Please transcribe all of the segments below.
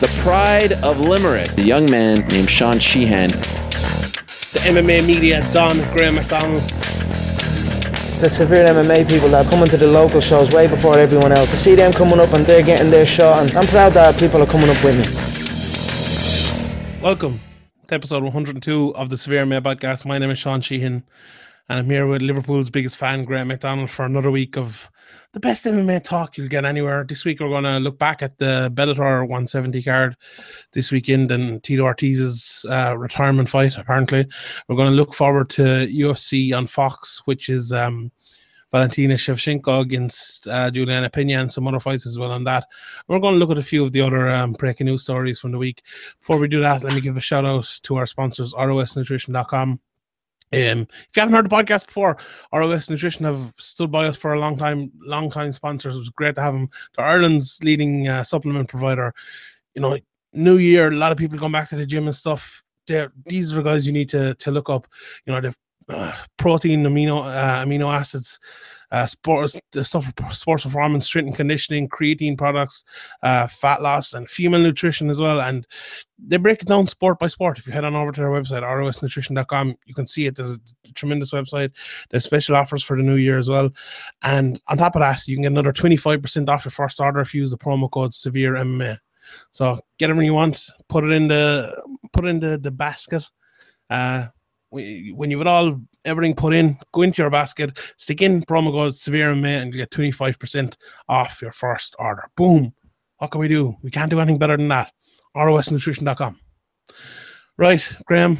the pride of Limerick, a young man named Sean Sheehan. The MMA media, Don Graham McDonald. The severe MMA people that are coming to the local shows way before everyone else. To see them coming up and they're getting their shot, and I'm proud that people are coming up with me. Welcome to episode 102 of the Severe MMA podcast. My name is Sean Sheehan, and I'm here with Liverpool's biggest fan, Graham McDonald, for another week of the best MMA talk you'll get anywhere. This week, we're going to look back at the Bellator 170 card this weekend and Tito Ortiz's uh, retirement fight, apparently. We're going to look forward to UFC on Fox, which is um, Valentina Shevchenko against uh, Juliana Pena and some other fights as well on that. We're going to look at a few of the other um, breaking news stories from the week. Before we do that, let me give a shout out to our sponsors, rosnutrition.com. Um, if you haven't heard the podcast before, ROS Nutrition have stood by us for a long time, long time sponsors. It was great to have them. They're Ireland's leading uh, supplement provider. You know, New Year, a lot of people going back to the gym and stuff. They're, these are the guys you need to to look up. You know, they've uh, protein, amino uh, amino acids, uh, sports the stuff sports performance, strength and conditioning, creatine products, uh, fat loss, and female nutrition as well. And they break it down sport by sport. If you head on over to their website, rosnutrition.com, you can see it. There's a tremendous website. There's special offers for the new year as well. And on top of that, you can get another 25% off your first order if you use the promo code Severe MMA. So get everything you want, put it in the put it in the, the basket. Uh, when you've got all everything put in, go into your basket, stick in promo code severe MMA and you get 25% off your first order. Boom. What can we do? We can't do anything better than that. ROSnutrition.com. Right, Graham.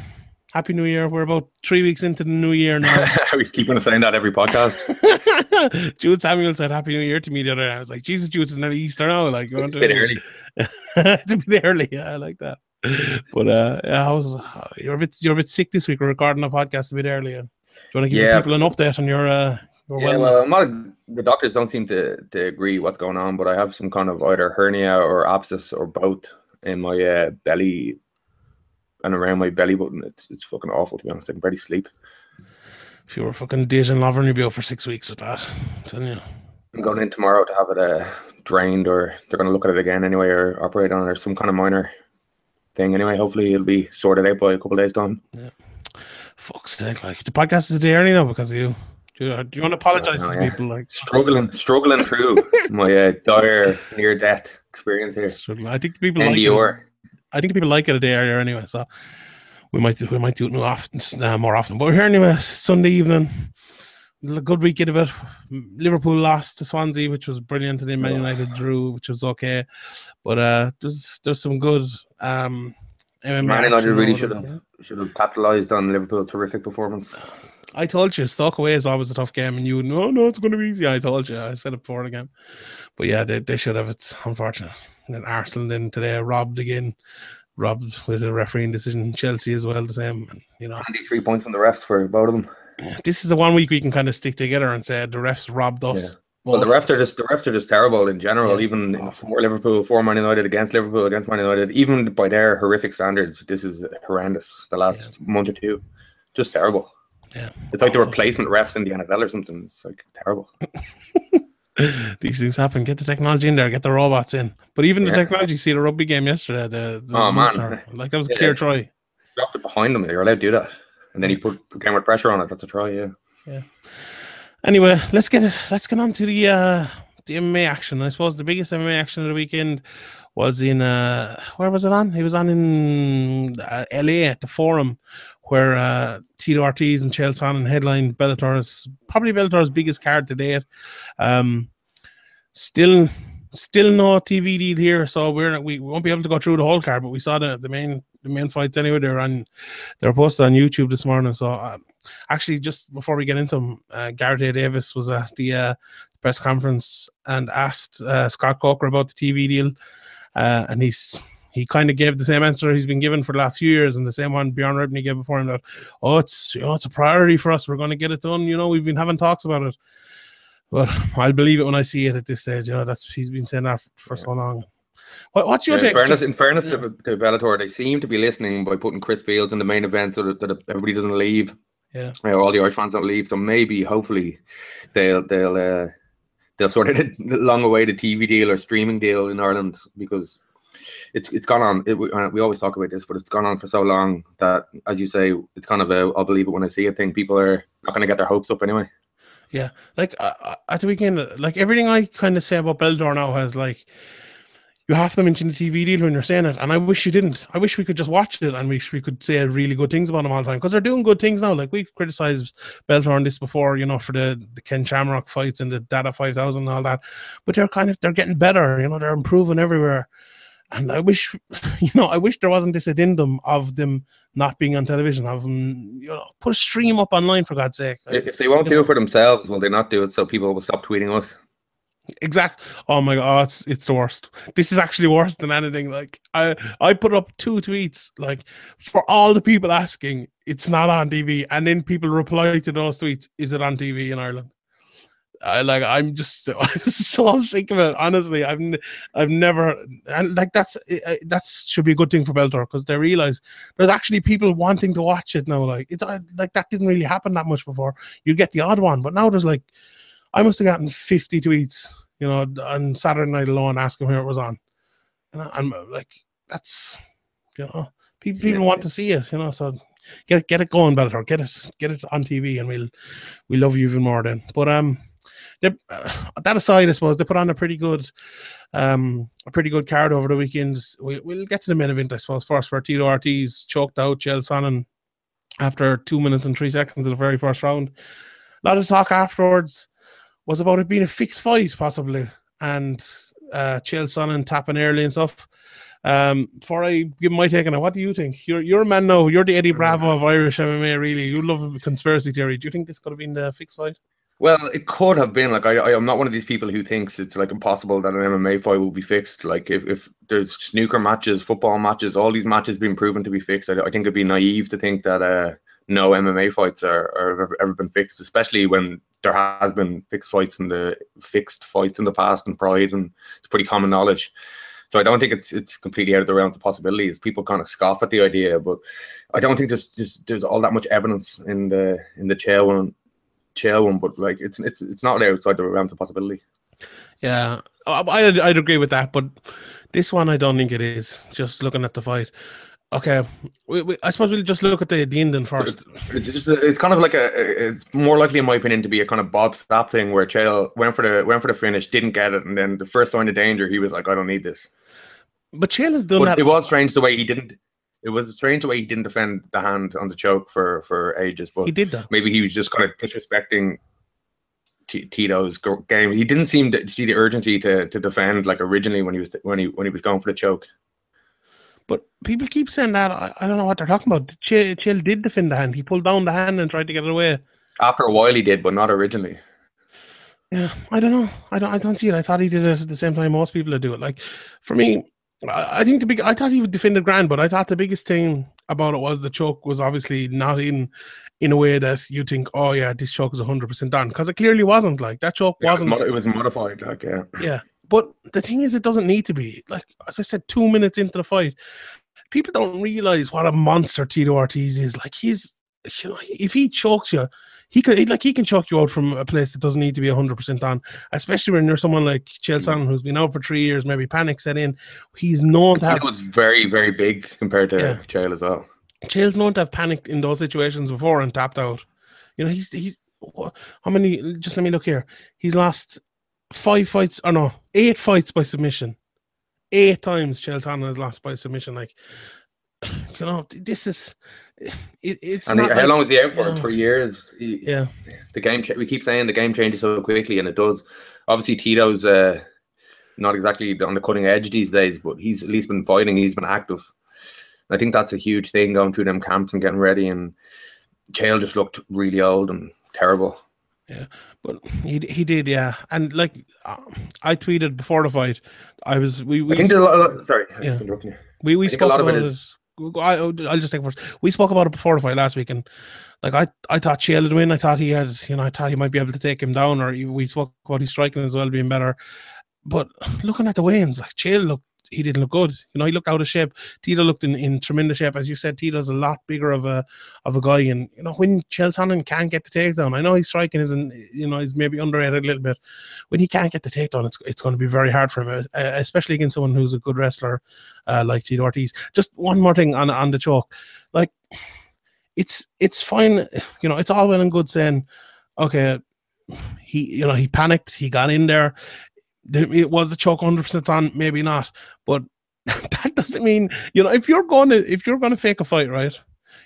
Happy New Year. We're about three weeks into the new year now. we keep on saying that every podcast. Jude Samuel said Happy New Year to me the other day. I was like, Jesus, Jude, it's not Easter now. Like, you want to, a bit early. it's a bit early. Yeah, I like that but uh, yeah, I was you're a bit you're a bit sick this week. We're recording a podcast a bit earlier. Do you want to give yeah. people an update on your uh, your yeah, well, not, the doctors don't seem to, to agree what's going on, but I have some kind of either hernia or abscess or both in my uh, belly and around my belly button. It's it's fucking awful to be honest. I can barely sleep. If you were fucking Dejan Lovren, you'd be out for six weeks with that. I'm you. I'm going in tomorrow to have it uh, drained, or they're going to look at it again anyway, or operate on it, or some kind of minor thing anyway. Hopefully it'll be sorted out by a couple days time. Yeah. Fuck's sake, like the podcast is a day early now because of you. Do you, do you want to apologize to yeah. people? Like struggling, struggling through my uh, dire near death experience here. Struggling. I think people like it. I think people like it a day earlier anyway. So we might do, we might do it more often, uh, more often. But we're here anyway. Sunday evening a good weekend of it. Liverpool lost to Swansea, which was brilliant, and then Man United drew, which was okay. But uh, there's there's some good um, MMA Man United really should have yeah. should have capitalised on Liverpool's terrific performance. I told you, Stoke away is always a tough game, and you no, no, it's going to be easy. I told you, I said it before again, but yeah, they, they should have. It's unfortunate. And then Arsenal then today robbed again, robbed with a refereeing decision. Chelsea as well, the same. And, you know, three points from the refs for both of them this is the one week we can kind of stick together and say the refs robbed us. Yeah. Well, the refs are just the refs are just terrible in general. Yeah, even for Liverpool, for Man United, against Liverpool, against Man United, even by their horrific standards, this is horrendous. The last yeah. month or two, just terrible. Yeah, it's like the replacement refs in the NFL or something. It's like terrible. These things happen. Get the technology in there. Get the robots in. But even the technology. See the rugby game yesterday. The, the oh man, like that was a clear try. Dropped it behind them. You're allowed to do that and then he put camera pressure on it. That's a try, yeah. Yeah. Anyway, let's get let's get on to the uh the MMA action. I suppose the biggest MMA action of the weekend was in uh where was it on? He was on in uh, LA at the Forum, where uh Tito Ortiz and Chael Sonnen headlined Bellator's probably Bellator's biggest card to date. Um, still still no TV deal here, so we're we won't be able to go through the whole card, but we saw the the main the main fights anyway. They're on, they're posted on YouTube this morning. So uh, actually, just before we get into them, uh, Gareth A. Davis was at the uh, press conference and asked uh, Scott Coker about the TV deal, uh, and he's he kind of gave the same answer he's been given for the last few years, and the same one Bjorn Rebney gave before him that oh, it's you know it's a priority for us. We're going to get it done. You know, we've been having talks about it. But I'll believe it when I see it at this stage. You know, that's he's been saying that for so long. What, what's your yeah, take? In fairness, in fairness yeah. to, to Bellator, they seem to be listening by putting Chris Fields in the main event so that, that everybody doesn't leave. Yeah, you know, all the Irish fans don't leave. So maybe, hopefully, they'll they'll uh, they'll sort of long away the TV deal or streaming deal in Ireland because it's it's gone on. It, we, uh, we always talk about this, but it's gone on for so long that, as you say, it's kind of a I'll believe it when I see it thing. People are not going to get their hopes up anyway. Yeah, like uh, uh, at the weekend, like everything I kind of say about Bellator now has like you have to mention the TV deal when you're saying it, and I wish you didn't. I wish we could just watch it and we we could say really good things about them all the time because they're doing good things now. Like we've criticized Bellator on this before, you know, for the, the Ken Shamrock fights and the Five Thousand and all that, but they're kind of they're getting better. You know, they're improving everywhere. And I wish, you know, I wish there wasn't this addendum of them not being on television. Have them, you know, put a stream up online for God's sake. If they won't do it for themselves, will they not do it so people will stop tweeting us? Exact. Oh my god, it's it's the worst. This is actually worse than anything. Like I I put up two tweets like for all the people asking, it's not on TV, and then people reply to those tweets, is it on TV in Ireland? I like I'm just I'm so sick of it. Honestly, I've I've never and like that's eh, eh, that should be a good thing for Bellator because they realize there's actually people wanting to watch it now. Like it's like that didn't really happen that much before. You get the odd one, but now there's like I must have gotten 50 tweets, you know, on Saturday night alone asking where it was on, and I, am like that's you know people people yeah. want to see it, you know, so. Get it, get it going, Bellator. Get it, get it on TV, and we'll we love you even more then. But um, they, uh, that aside, I suppose they put on a pretty good, um, a pretty good card over the weekend. We, we'll get to the main event, I suppose, first, where Tito Ortiz choked out Chael Sonnen after two minutes and three seconds of the very first round. A lot of talk afterwards was about it being a fixed fight, possibly, and uh, Chael Sonnen tapping early and stuff. Um, before I give my take on it, what do you think? You're you're a man now. You're the Eddie Bravo of Irish MMA. Really, you love conspiracy theory. Do you think this could have been the fixed fight? Well, it could have been like I, I am not one of these people who thinks it's like impossible that an MMA fight will be fixed. Like if, if there's snooker matches, football matches, all these matches being proven to be fixed, I, I think it'd be naive to think that uh, no MMA fights are, are ever, ever been fixed, especially when there has been fixed fights in the fixed fights in the past and Pride, and it's pretty common knowledge. So I don't think it's it's completely out of the realms of possibilities. People kind of scoff at the idea, but I don't think there's there's, there's all that much evidence in the in the chair one chill one, but like it's it's it's not outside the realms of possibility. Yeah, I, I'd, I'd agree with that, but this one I don't think it is. Just looking at the fight. Okay, we, we, I suppose we'll just look at the, the ending first. It's just a, it's kind of like a it's more likely in my opinion to be a kind of Bob Sapp thing where Chael went for the went for the finish, didn't get it, and then the first sign of danger, he was like, I don't need this. But Chael has done but that. It was strange the way he didn't it was strange the way he didn't defend the hand on the choke for for ages. But he did that. Maybe he was just kind of disrespecting T- Tito's game. He didn't seem to see the urgency to to defend like originally when he was when he when he was going for the choke. But people keep saying that. I, I don't know what they're talking about. Chael, Chael did defend the hand. He pulled down the hand and tried to get it away. After a while, he did, but not originally. Yeah, I don't know. I don't. I don't see it. I thought he did it at the same time most people do it. Like for me, I think the big. I thought he would defend the grand, but I thought the biggest thing about it was the choke was obviously not in in a way that you think, oh yeah, this choke is hundred percent done because it clearly wasn't. Like that choke yeah, wasn't. It was, modified. Like yeah. Yeah, but the thing is, it doesn't need to be. Like as I said, two minutes into the fight, people don't realize what a monster Tito Ortiz is. Like he's, you know, if he chokes you, he could like he can choke you out from a place that doesn't need to be hundred percent on, especially when you're someone like Chael who's been out for three years, maybe panic set in. He's known to have was very very big compared to yeah. Chael as well. Chael's known to have panicked in those situations before and tapped out. You know, he's he's how many? Just let me look here. He's lost five fights, or no, eight fights by submission. Eight times Chael Sonnen has lost by submission. Like, you know, this is it, it's. And how like, long was he out for? Three years. He, yeah. The game. We keep saying the game changes so quickly, and it does. Obviously, Tito's uh, not exactly on the cutting edge these days, but he's at least been fighting. He's been active. I think that's a huge thing going through them camps and getting ready. And Chael just looked really old and terrible. Yeah, but he he did, yeah. And like uh, I tweeted before the fight, I was we. we I think a lot. Of, sorry, yeah. We we spoke about it. Is, I, I'll just take first. We spoke about it before the fight last week, and like I, I thought Chael would win. I thought he had, you know, I thought he might be able to take him down, or we spoke about his striking as well being better. But looking at the wins, like Chael looked he didn't look good. You know, he looked out of shape. Tito looked in, in tremendous shape, as you said. Tito's a lot bigger of a of a guy, and you know when Chael Sonnen can't get the takedown, I know he's striking isn't you know he's maybe underrated a little bit. When he can't get the takedown, it's it's going to be very hard for him, especially against someone who's a good wrestler uh, like Tito Ortiz. Just one more thing on on the choke, like it's it's fine. You know, it's all well and good saying, okay, he you know he panicked, he got in there. It was the choke 100 percent on, maybe not, but that doesn't mean you know if you're going to if you're going to fake a fight, right?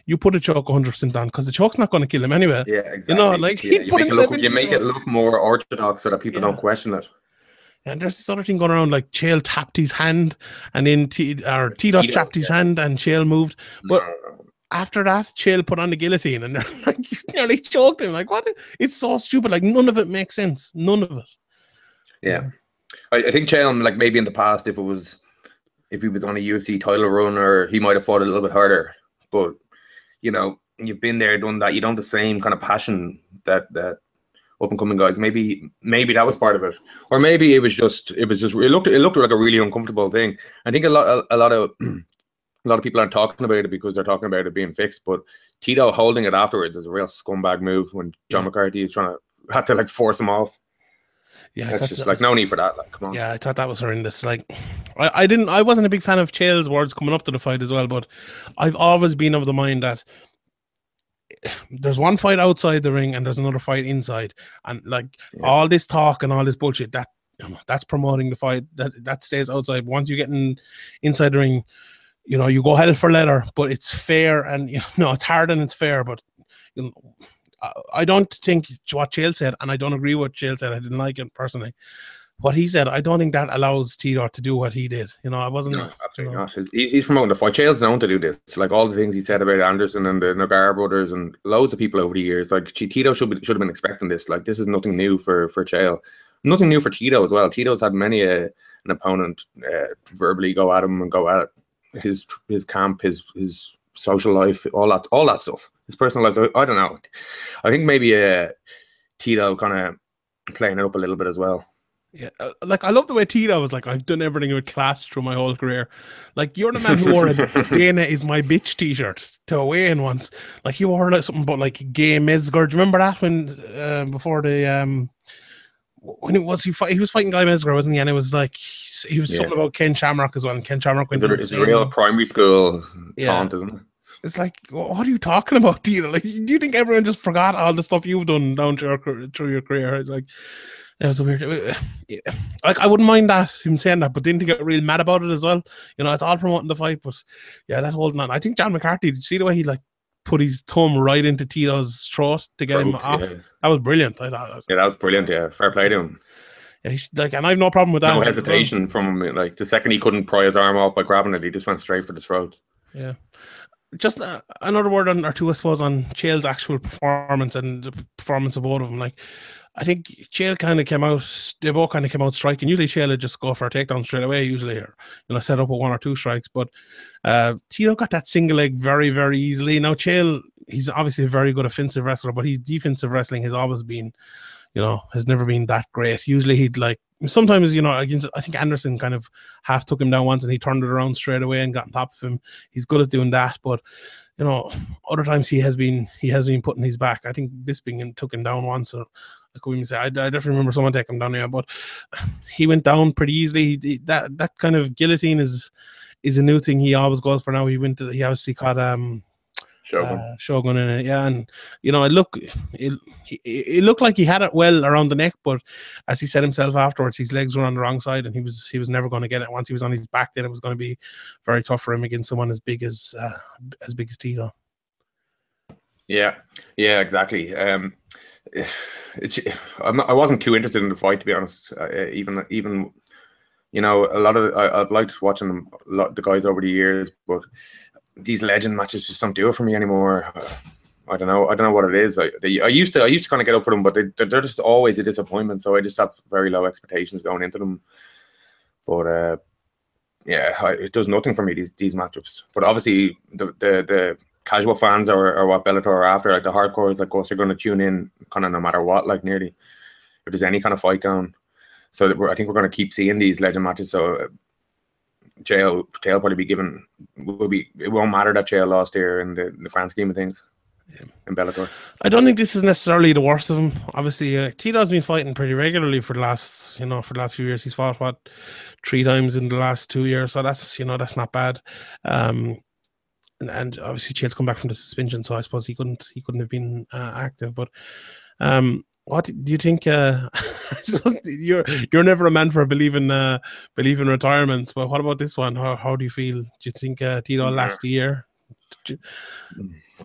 You put a choke 100 percent on because the choke's not going to kill him anyway. Yeah, exactly. You know, like yeah, you, make it, look, you make it look more orthodox so that people Yeah. don't question it. And there's this other thing going around, like Chael tapped his hand, and then T or Tito Tito, tapped his yeah. hand, and Chael moved. But- no. After that, Chael put on the guillotine, and they're like nearly choked him. Like what? It's so stupid. Like none of it makes sense. None of it. Yeah, I, I think Chael, like maybe in the past, if it was, if he was on a UFC title run, or he might have fought a little bit harder. But you know, you've been there, done that. You don't have the same kind of passion that that up and coming guys. Maybe maybe that was part of it, or maybe it was just it was just it looked it looked like a really uncomfortable thing. I think a lot a, a lot of a lot of people aren't talking about it because they're talking about it being fixed. But Tito holding it afterwards is a real scumbag move when John Yeah. McCarthy is trying to had to like force him off. Yeah, That's just that like no need for that. Like, come on. Yeah, I thought that was horrendous. Like, I, I didn't, I wasn't a big fan of Chael's words coming up to the fight as well, but I've always been of the mind that there's one fight outside the ring and there's another fight inside, and like Yeah. all this talk and all this bullshit that that's promoting the fight that that stays outside. Once you get in inside the ring, you know you go hell for leather, but it's fair and you know it's hard and it's fair, but you know. I- don't think what Chael said, and I don't agree with what Chael said. I didn't like it personally what he said, I don't think that allows Tito to do what he did. You know, I wasn't. No, you absolutely know, not. He's, he's promoting the fight. Chael's known to do this. Like all the things he said about Anderson and the Nogueira brothers and loads of people over the years. Like Tito should be, should have been expecting this. Like this is nothing new for for Chael. Nothing new for Tito as well. Tito's had many a, an opponent uh, verbally go at him and go at his his camp, his his social life, all that all that stuff. His personal life. So I don't know. I think maybe uh, Tito kind of playing it up a little bit as well. yeah, uh, like I love the way Tito was like, I've done everything with class through my whole career. Like you're the man who wore a Dana is my bitch T-shirt to away in once. Like you wore like something about like gay Mezger. Do you remember that when uh, before the um when it was he fight, he was fighting Guy Mezger, wasn't he? And it was like he was Yeah. something about Ken Shamrock as well. And Ken Shamrock went It's a, it's a insane. real primary school Yeah. taunt, isn't it? It's like, what are you talking about, Tito? Like, do you think everyone just forgot all the stuff you've done down through your, through your career? It's like, it was a weird. uh, yeah. Like, I wouldn't mind that him saying that, but didn't he get real mad about it as well? You know, it's all promoting the fight, but yeah, that holding on. I think John McCarthy. Did you see the way he like put his thumb right into Tito's throat to get him off? yeah. That was brilliant. I thought. That was, Yeah, that was brilliant. Yeah, fair play to him. Yeah, he should- like, and I have no problem with that. No hesitation from him. Like the second he couldn't pry his arm off by grabbing it, he just went straight for the throat. Yeah. Just uh, another word on, or two, I suppose, on Chael's actual performance and the performance of both of them. Like, I think Chael kind of came out, they both kind of came out striking. Usually, Chael would just go for a takedown straight away, usually, or, you know, set up with one or two strikes. But uh, Tito got that single leg very, very easily. Now, Chael, he's obviously a very good offensive wrestler, but his defensive wrestling has always been, you know, has never been that great. Usually, he'd like, sometimes, you know, against, I think Anderson kind of half took him down once and he turned it around straight away and got on top of him he's good at doing that. But you know, other times he has been he has been putting his back. I think Bisping took him down once. Or I could even say I, I definitely remember someone taking him down there, but he went down pretty easily. He- that that kind of guillotine is is a new thing he always goes for now. He went to he obviously caught um Shogun. uh, Shogun in it, yeah, and you know, it look it, it, it looked like he had it well around the neck, but as he said himself afterwards, his legs were on the wrong side, and he was he was never going to get it. Once he was on his back, then it was going to be very tough for him against someone as big as uh, as big as Tito. Yeah, yeah, exactly. Um, it's, I'm not, I wasn't too interested in the fight to be honest. Uh, even even you know a lot of I, I've liked watching them, a lot the guys over the years, but these legend matches just don't do it for me anymore. Uh, I don't know. I don't know what it is. I, they, I used to I used to kind of get up for them, but they, they're, just always a disappointment. So I just have very low expectations going into them. But uh, yeah, I, it does nothing for me these these matchups. But obviously the the, the casual fans are, are what Bellator are after. Like the hardcore is like us, they're going to tune in kind of no matter what. Like nearly if there's any kind of fight going. So I think we're going to keep seeing these legend matches. So Chael Chael probably be given will be it won't matter that Chael lost here in the, in the grand scheme of things. In Bellator. I don't think this is necessarily the worst of them. Obviously, uh, Tito's been fighting pretty regularly for the last, you know, for the last few years. He's fought what three times in the last two years, so that's you know that's not bad. Um, and, and obviously Chael's come back from the suspension, so I suppose he couldn't he couldn't have been uh, active. But um, what do you think? Uh, you're you're never a man for believing uh, believing retirement, but what about this one? How how do you feel? Do you think uh, Tito last a year?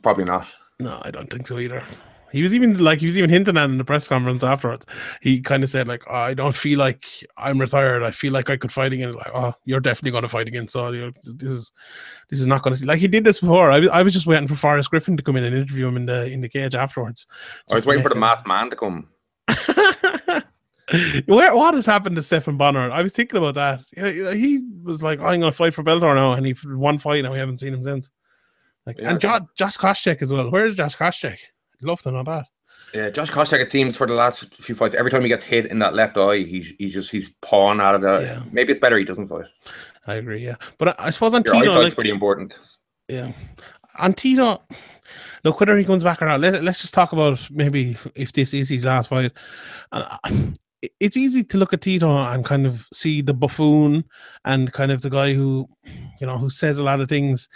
Probably not. No, I don't think so either. He was even like he was even hinting at in the press conference afterwards. He kind of said like, oh, "I don't feel like I'm retired. I feel like I could fight again." Like, "Oh, you're definitely going to fight again." So you know, this is this is not going to see like he did this before. I was, I was just waiting for Forrest Griffin to come in and interview him in the in the cage afterwards. I was waiting for the masked man to come. Where what has happened to Stephan Bonnar? I was thinking about that. He was like, "I'm going to fight for Bellator now," and he one fight, and we haven't seen him since. Like, yeah, and jo- Josh Koscheck as well. Where's Josh Koscheck? Love to know that. Yeah, Josh Koscheck. It seems for the last few fights, every time he gets hit in that left eye, he's he's just he's pawing out of that. Yeah. Maybe it's better he doesn't fight. I agree. Yeah, but I, I suppose on Your Tito, like, pretty important. Yeah, on Tito. Look, whether he comes back or not, let, let's just talk about maybe if this is his last fight. Uh, it's easy to look at Tito and kind of see the buffoon and kind of the guy who, you know, who says a lot of things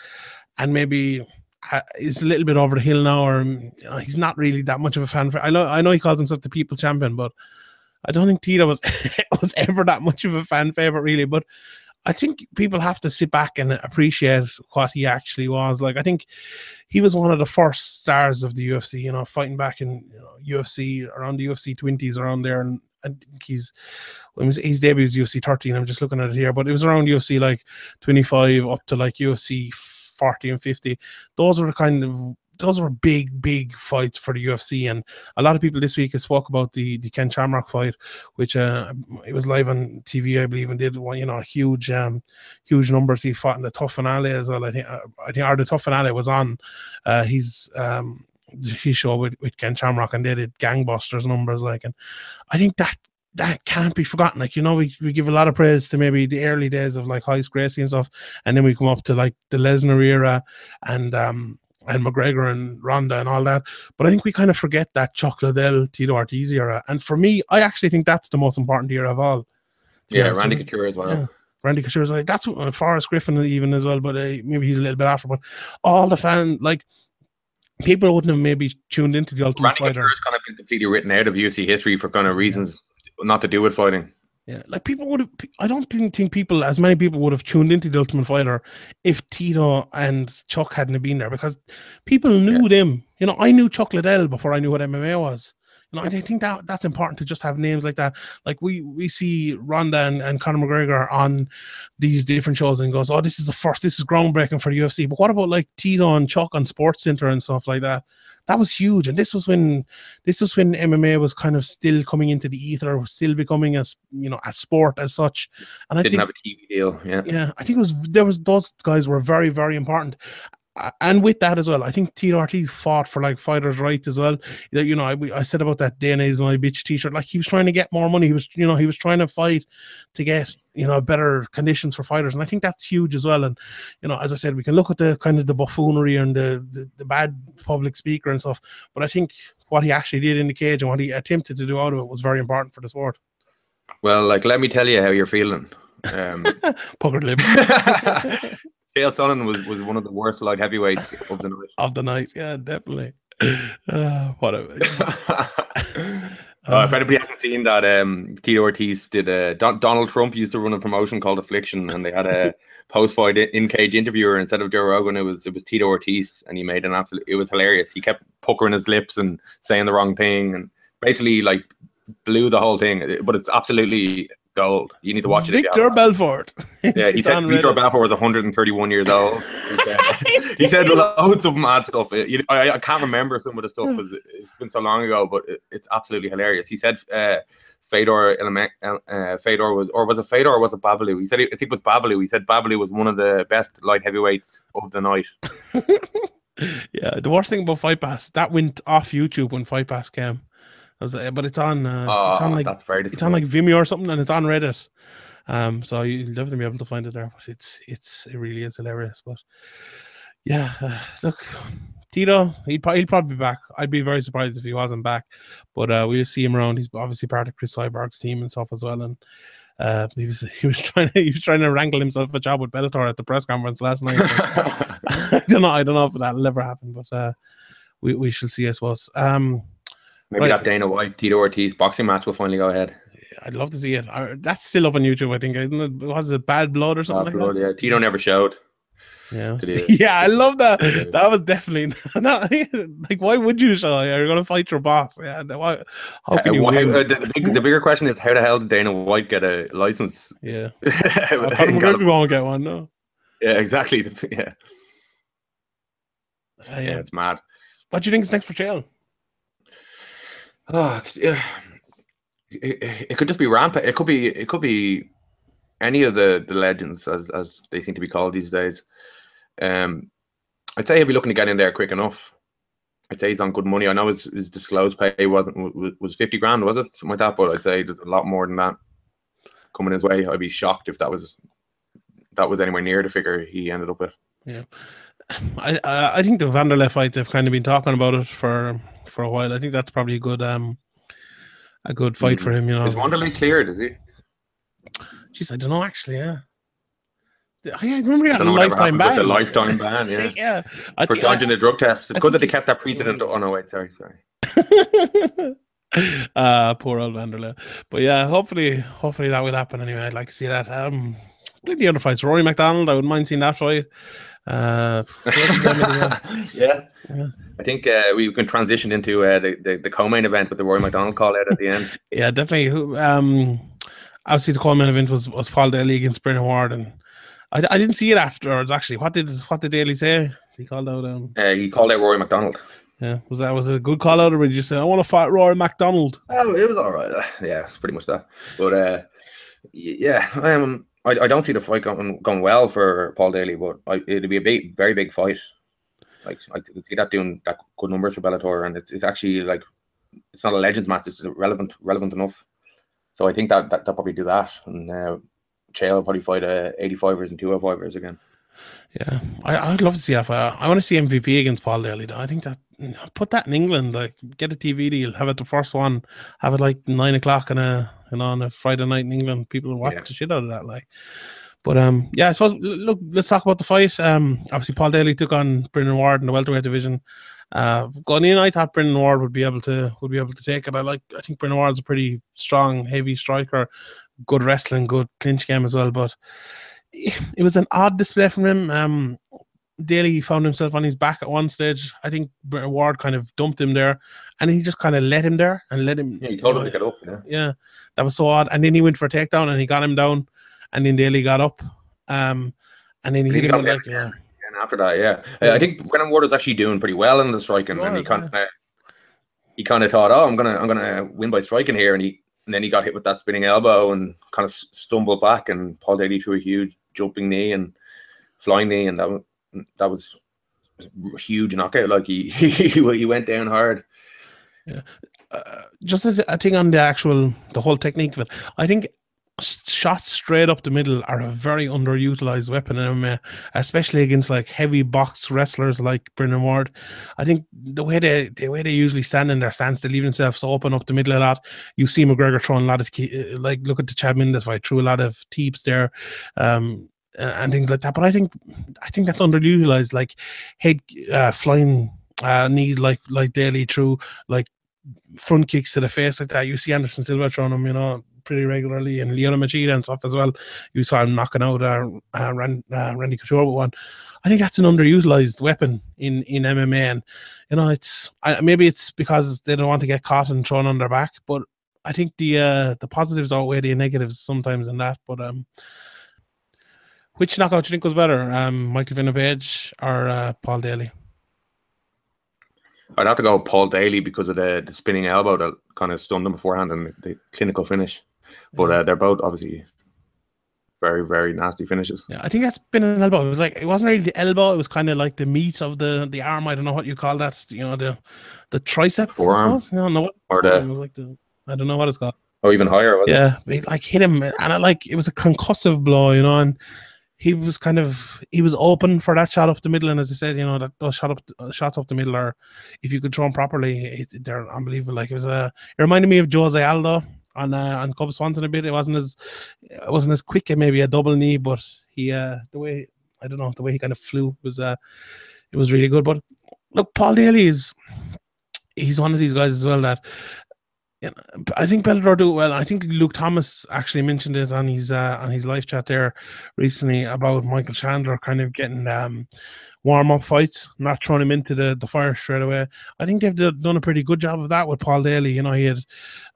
and maybe Uh, is a little bit over the hill now, or um, you know, he's not really that much of a fan. For I know, I know he calls himself the people champion, but I don't think Tito was was ever that much of a fan favorite, really. But I think people have to sit back and appreciate what he actually was. Like I think he was one of the first stars of the UFC. You know, fighting back in you know, UFC around the UFC twenties around there, and I think he's when his debut was UFC 13. I'm just looking at it here, but it was around UFC like 25 up to like UFC 40 and 50. Those were kind of those were big, big fights for the UFC, and a lot of people this week have spoke about the the Ken Shamrock fight, which uh, it was live on TV, I believe, and did one, you know, huge, um, huge numbers. He fought in the TUF finale as well. I think, uh, I think, or the TUF finale was on. Uh, he's um, his show with, with Ken Shamrock, and they did gangbusters numbers, like, and I think that that can't be forgotten. Like, you know, we, we give a lot of praise to maybe the early days of like Royce Gracie and stuff, and then we come up to like the Lesnar era and um and McGregor and Ronda and all that. But I think we kind of forget that Chuck Liddell, Tito Ortiz era. And for me, I actually think that's the most important era of all. Yeah, Randy Couture as well. Yeah. Randy Couture is like that's what uh, Forrest Griffin even as well, but uh, maybe he's a little bit after. But all the fans like people wouldn't have maybe tuned into the Ultimate Randy Fighter. Couture has kind of been completely written out of UFC history for kind of reasons not to do with fighting. Yeah, like people would have. I don't think people, as many people, would have tuned into the Ultimate Fighter if Tito and Chuck hadn't been there because people knew yeah. them. You know, I knew Chuck Liddell before I knew what MMA was. You know, I think that that's important to just have names like that. Like we we see Ronda and, and Conor McGregor on these different shows and goes, "Oh, this is the first. This is groundbreaking for the UFC." But what about like Tito and Chuck on Sports Center and stuff like that? That was huge. And this was when this was when MMA was kind of still coming into the ether, still becoming as you know a sport as such. And I didn't think, have a TV deal. Yeah, yeah. I think it was there was those guys were very very important and with that as well, I think Tito Ortiz fought for like fighters' rights as well. You know, I, I said about that DNA is my bitch T-shirt. Like he was trying to get more money. He was, you know, he was trying to fight to get you know better conditions for fighters, and I think that's huge as well. And you know, as I said, we can look at the kind of the buffoonery and the the, the bad public speaker and stuff, but I think what he actually did in the cage and what he attempted to do out of it was very important for the sport. Well, like let me tell you how you're feeling. Um, Puckered lips. Chael Sonnen was, was one of the worst light heavyweights of the night. of the night, yeah, definitely. Uh, what uh, if anybody hasn't seen that, um, Tito Ortiz did a Don, Donald Trump used to run a promotion called Affliction, and they had a post-fight in cage interviewer instead of Joe Rogan. It was it was Tito Ortiz, and he made an absolute. It was hilarious. He kept puckering his lips and saying the wrong thing, and basically like blew the whole thing. But it's absolutely gold. You need to watch it. Victor Belfort. yeah, he said Victor Belfort was 131 years old. He said, he said loads of mad stuff. you I, I, can't remember some of the stuff because it's been so long ago, but it, it's absolutely hilarious. He said uh, Fedor, uh, Fedor was, or was it Fedor or was it Babalu? He said, I think it was Babalu. He said Babalu was one of the best light heavyweights of the night. yeah, the worst thing about Fight Pass that went off YouTube when Fight Pass came. Was, but it's on. Uh, oh, it's on oh, like that's very it's on like Vimeo or something, and it's on Reddit. Um, so you'll definitely be able to find it there. But it's it's it really is hilarious. But yeah, uh, look, Tito, he'd, he'll probably be back. I'd be very surprised if he wasn't back. But uh, we'll see him around. He's obviously part of Cris Cyborg's team and stuff as well. And uh, he was he was trying to he was trying to wrangle himself a job with Bellator at the press conference last night. I don't know. I don't know if that'll ever happen, but uh, we we shall see. I suppose. Um, Maybe that Dana White, Tito Ortiz boxing match will finally go ahead. I'd love to see it. That's still up on YouTube. I think. It? Was it Bad Blood or something Oh, like blood, yeah. Tito never showed. Yeah. yeah, I love that. That was definitely not, like. Why would you show? You're gonna fight your boss. Yeah. Why? How Uh, you why- uh, the, the big, the bigger question is how the hell did Dana White get a license? Yeah. McGregor California? won't get one. No. yeah, exactly. Yeah, Uh, yeah, yeah. it's mad. What do you think is next for Chael? Oh. It, it- it could just be rampant. It could be. It could be any of the the legends, as as they seem to be called these days. Um, I'd say he'll be looking to get in there quick enough. I'd say he's on good money. I know his, his disclosed pay wasn't was, was fifty grand, was it something like that? But I'd say there's a lot more than that coming his way. I'd be shocked if that was that was anywhere near the figure he ended up with. Yeah. I I think the Wanderlei fight they've kind of been talking about it for for a while. I think that's probably a good um a good fight for him. You know, Is Wanderlei cleared? Is he? Jeez, I don't know actually. Yeah, I I remember he I got a don't know whatever lifetime ban. the lifetime ban. Yeah. yeah. I For dodging the drug test. It's I good that they kept that precedent. Oh no, wait, sorry, sorry. uh poor old Wanderlei. But yeah, hopefully hopefully that will happen anyway. I'd like to see that. Um I think the other fights, Rory MacDonald, I wouldn't mind seeing that fight. Uh what else is there maybe, yeah. yeah. I think uh, we can transition into uh, the, the the co-main event with the Roy McDonald call out at the end. yeah, definitely. Who- Um obviously the co-main event was was Paul Daley against Brennan Ward and I, I didn't see it afterwards actually. What did what did Daley say? He called out um Uh, he called out Roy McDonald. yeah, was that was it a good call out or did you say I want to fight Rory MacDonald? Oh, it was all right. Uh, yeah, it's pretty much that. But uh, yeah, um, I, I don't see the fight going going well for Paul Daley, but I, it'd be a big, very big fight. Like I see that doing that good numbers for Bellator, and it's it's actually like it's not a legends match; it's relevant relevant enough. So I think that, that they'll probably do that, and uh, Chael will probably fight uh, 85ers and 205ers again. Yeah, I, I'd love to see that. fight. I want to see MVP against Paul Daley. I think that put that in England. Like, get a TV deal, have it the first one, have it like nine o'clock on a know on a Friday night in England. People watch Yeah. the shit out of that. Like, but um, yeah, I suppose look, let's talk about the fight. Um, obviously Paul Daley took on Brennan Ward in the welterweight division. Uh, going in, I thought Brennan Ward would be able to would be able to take it. I like. I think Brennan Ward's a pretty strong, heavy striker, good wrestling, good clinch game as well. But it was an odd display from him. Um, Daley found himself on his back at one stage. I think Ward kind of dumped him there, and he just kind of let him there and let him. Yeah, he told him to get up. Yeah. yeah, that was so odd. And then he went for a takedown and he got him down, and then Daley got up. Um, and then he He got like yeah, And after that, yeah, Uh, I think Brennan Ward was actually doing pretty well in the striking, He and he was, kind of he kind of thought, oh, I'm gonna I'm gonna win by striking here, and he and then he got hit with that spinning elbow and kind of stumbled back, and Paul Daley threw a huge jumping knee and flying knee, and that that was huge knockout. Like he he, he went down hard. uh, just a, a thing on the actual the whole technique of it. I think shots straight up the middle are a very underutilized weapon in MMA, especially against like heavy box wrestlers like Brennan Ward. I think the way they the way they usually stand in their stance, they leave themselves open up the middle a lot. You see McGregor throwing a lot of key, uh, like look at the Chad Mendes fight, threw a lot of teeps there. Um, and things like that, but I think I think that's underutilized. Like head uh, flying uh, knees, like like Daley through like front kicks to the face like that. You see Anderson Silva throwing them, you know, pretty regularly, and Lyoto Machida and stuff as well. You saw him knocking out uh, uh, Rand, uh, Randy Couture with one. I think that's an underutilized weapon in in MMA, and you know, it's I, maybe it's because they don't want to get caught and thrown on their back, but I think the uh, the positives outweigh the negatives sometimes in that. But um, which knockout do you think was better, um, Michael Finn Page or uh, Paul Daley? I'd have to go with Paul Daley because of the, the spinning elbow that kind of stunned him beforehand and the, the clinical finish. But uh, they're both obviously very, very nasty finishes. Yeah, I think that's been an elbow. It was like it wasn't really the elbow. It was kind of like the meat of the the arm. I don't know what you call that. You know the the tricep. I Forearm. I don't know what. Or it the like the. I don't know what it's called. Oh, even higher. Yeah, it, like hit him, and it, like it was a concussive blow, you know, and he was kind of he was open for that shot up the middle, and as I said, you know, that those shot up uh, shots up the middle are, if you could throw them properly, it, they're unbelievable. Like it was a, it reminded me of Jose Aldo on uh, on Cub Swanson a bit. It wasn't as it wasn't as quick and maybe a double knee, but he uh the way I don't know the way he kind of flew was uh it was really good. But look, Paul Daley is he's one of these guys as well that know, I think Bellator do well. I think Luke Thomas actually mentioned it on his uh, on his live chat there recently about Michael Chandler kind of getting um, warm up fights, not throwing him into the, the fire straight away. I think they've done a pretty good job of that with Paul Daley. You know, he had,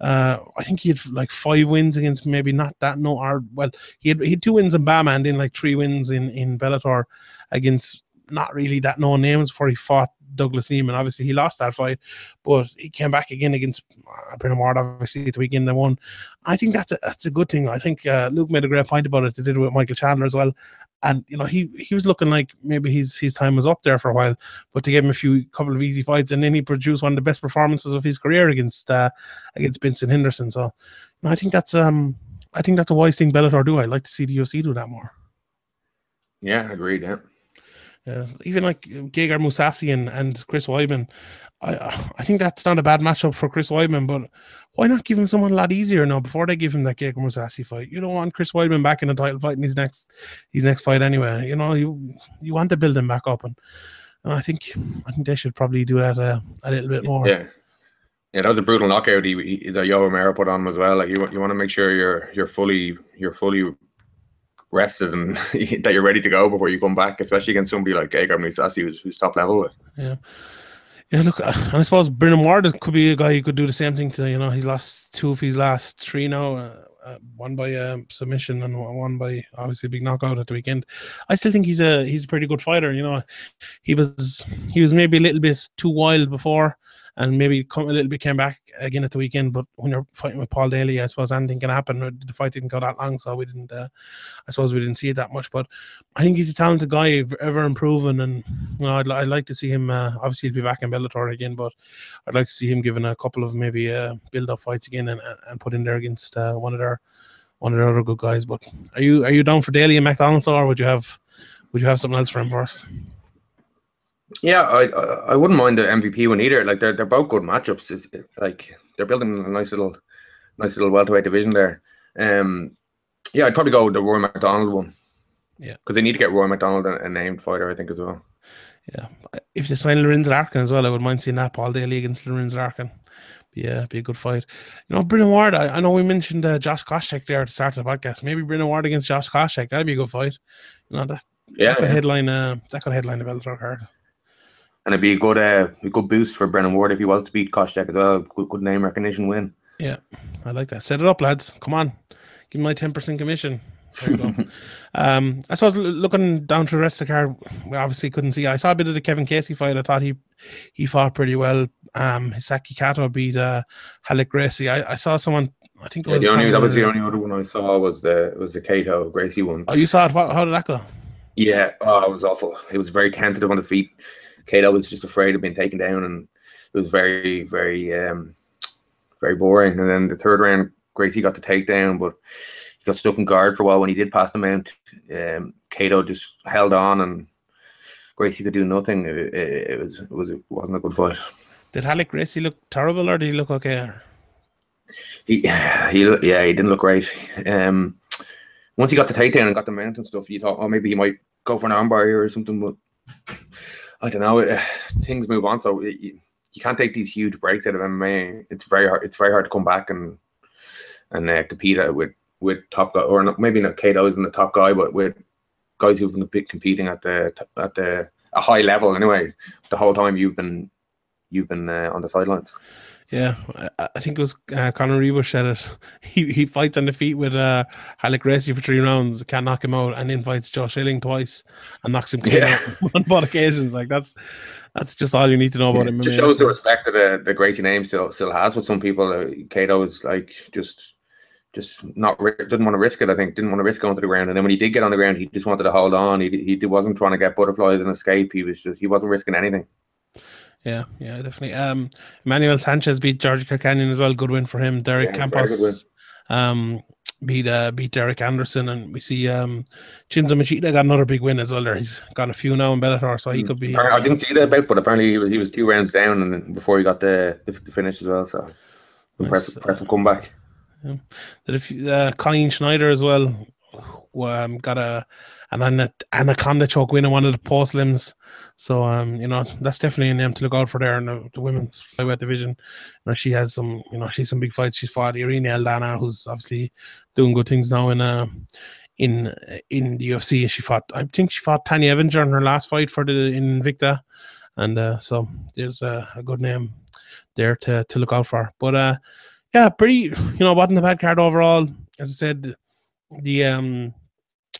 uh, I think he had like five wins against maybe not that no, or well, he had he had two wins in BAM and then like three wins in in Bellator against not really that known names before he fought Douglas Lima. Obviously, he lost that fight, but he came back again against uh, Brennan Ward, obviously, the weekend and won. I think that's a, that's a good thing. I think uh, Luke made a great point about it. They did it with Michael Chandler as well. And you know he he was looking like maybe his his time was up there for a while, but to give him a few couple of easy fights, and then he produced one of the best performances of his career against uh, against Benson Henderson. So, you know, I think that's um I think that's a wise thing Bellator do. I'd like to see the UFC do that more. Yeah, agreed. Yeah. Yeah, even like Gegard Mousasi and, Chris Weidman, I I think that's not a bad matchup for Chris Weidman, but why not give him someone a lot easier now before they give him that Gegard Mousasi fight? You don't want Chris Weidman back in the title fight in his next his next fight anyway. You know, you you want to build him back up, and, and I think I think they should probably do that uh, a little bit more. Yeah. Yeah, that was a brutal knockout he, he, that Yoel Romero put on him as well. Like you, you want to make sure you're you're fully you're fully rested and that you're ready to go before you come back, especially against somebody like Gegard Mousasi who's, who's top level. Yeah. Yeah, look, uh, and I suppose Brennan Ward could be a guy who could do the same thing to, you know, he's lost two of his last three now, uh, uh, one by um, submission and one by obviously a big knockout at the weekend. I still think he's a he's a pretty good fighter. You know, he was he was maybe a little bit too wild before, and maybe come a little bit came back again at the weekend. But when you're fighting with Paul Daley, I suppose anything can happen. The fight didn't go that long, so we didn't. Uh, I suppose we didn't see it that much. But I think he's a talented guy, ever improving, and you know, I'd, I'd like to see him. Uh, obviously, he'll be back in Bellator again, but I'd like to see him given a couple of maybe uh, build-up fights again and, and put in there against uh, one of their one of the other good guys. But are you are you down for Daley and McDonald's, or would you have would you have something else for him first? Yeah, I I wouldn't mind the MVP one either. Like they're they're both good matchups. It's, it's like they're building a nice little nice little welterweight division there. Um, yeah, I'd probably go with the Roy McDonald one. Yeah, because they need to get Roy McDonald a, a, named fighter, I think, as well. Yeah, if they sign Lorenz Larkin as well, I would mind seeing that Paul Daley against Lorenz Larkin. Yeah, be a good fight. You know, Brennan Ward, I, I know we mentioned uh, Josh Koscheck there at the start of the podcast. Maybe Brennan Ward against Josh Koscheck. That'd be a good fight. You know, that, yeah, that could yeah. headline uh, that could headline the Bellator card. And it'd be a good uh, a good boost for Brennan Ward if he was to beat Koscheck as well. Good, good name recognition win. Yeah, I like that. Set it up, lads. Come on. Give me my 10% commission. There you um, I was looking down to the rest of the card, we obviously couldn't see. I saw a bit of the Kevin Casey fight. I thought he he fought pretty well. Um, Hisaki Kato beat uh, Ralek Gracie. I, I saw someone. I think it Yeah, was the only that was the only other one I saw was the was the Kato Gracie one. Oh, you saw it. What, how did that go? Yeah, oh, it was awful. It was very tentative on the feet. Kato was just afraid of being taken down, and it was very, very, um, very boring. And then the third round, Gracie got the takedown, but he got stuck in guard for a while. When he did pass the mount, um, Kato just held on, and Gracie could do nothing. It, it, it was, it was, it wasn't a good fight. Did Ralek Gracie look terrible or did he look okay? He, he, yeah, he didn't look great. Um, once he got the takedown and got the mount and stuff, you thought, oh, maybe he might go for an armbar here or something. But I don't know. Things move on, so it, you, you can't take these huge breaks out of MMA. It's very hard. It's very hard to come back and and uh, compete uh, with with top guy, or not, maybe not Kato isn't the top guy, but with guys who've been competing at the at the a high level anyway. The whole time you've been you've been uh, on the sidelines. Yeah, I, think it was uh, Connor Ruebusch said it. He he fights on the feet with uh, Ralek Gracie for three rounds, can't knock him out, and invites Josh Schilling twice and knocks him clean Yeah. out on both occasions. Like that's that's just all you need to know about him. Just shows the respect that the, the Gracie name still still has with some people. Uh, Kato is like just just not didn't want to risk it. I think didn't want to risk going to the ground. And then when he did get on the ground, he just wanted to hold on. He he wasn't trying to get butterflies and escape. He was just he wasn't risking anything. Yeah, yeah, definitely. Um, Emmanuel Sanchez beat George Karakhanyan as well. Good win for him. Derek Yeah, very good win. Campos. um, beat uh, beat Derek Anderson, and we see um, Chinzo Machida got another big win as well. There, he's got a few now in Bellator, so he could be. I didn't see that bout, but apparently he was, he was two rounds down, and before he got the the, finish as well. So impressive, Nice, uh, impressive comeback. Did a few, uh, Colleen Schneider as well um, got a an ana- anaconda choke win in one of the post limbs. So um, you know that's definitely a name to look out for there in the, the women's flyweight division. You know, she has some, you know, she's some big fights. She's fought Irene Aldana, who's obviously doing good things now in uh in in the UFC. She fought, I think she fought Tonya Evinger in her last fight for the in Invicta, and uh, so there's a, a good name there to to look out for. But uh, yeah, pretty, you know, wasn't a bad card overall. As I said, the um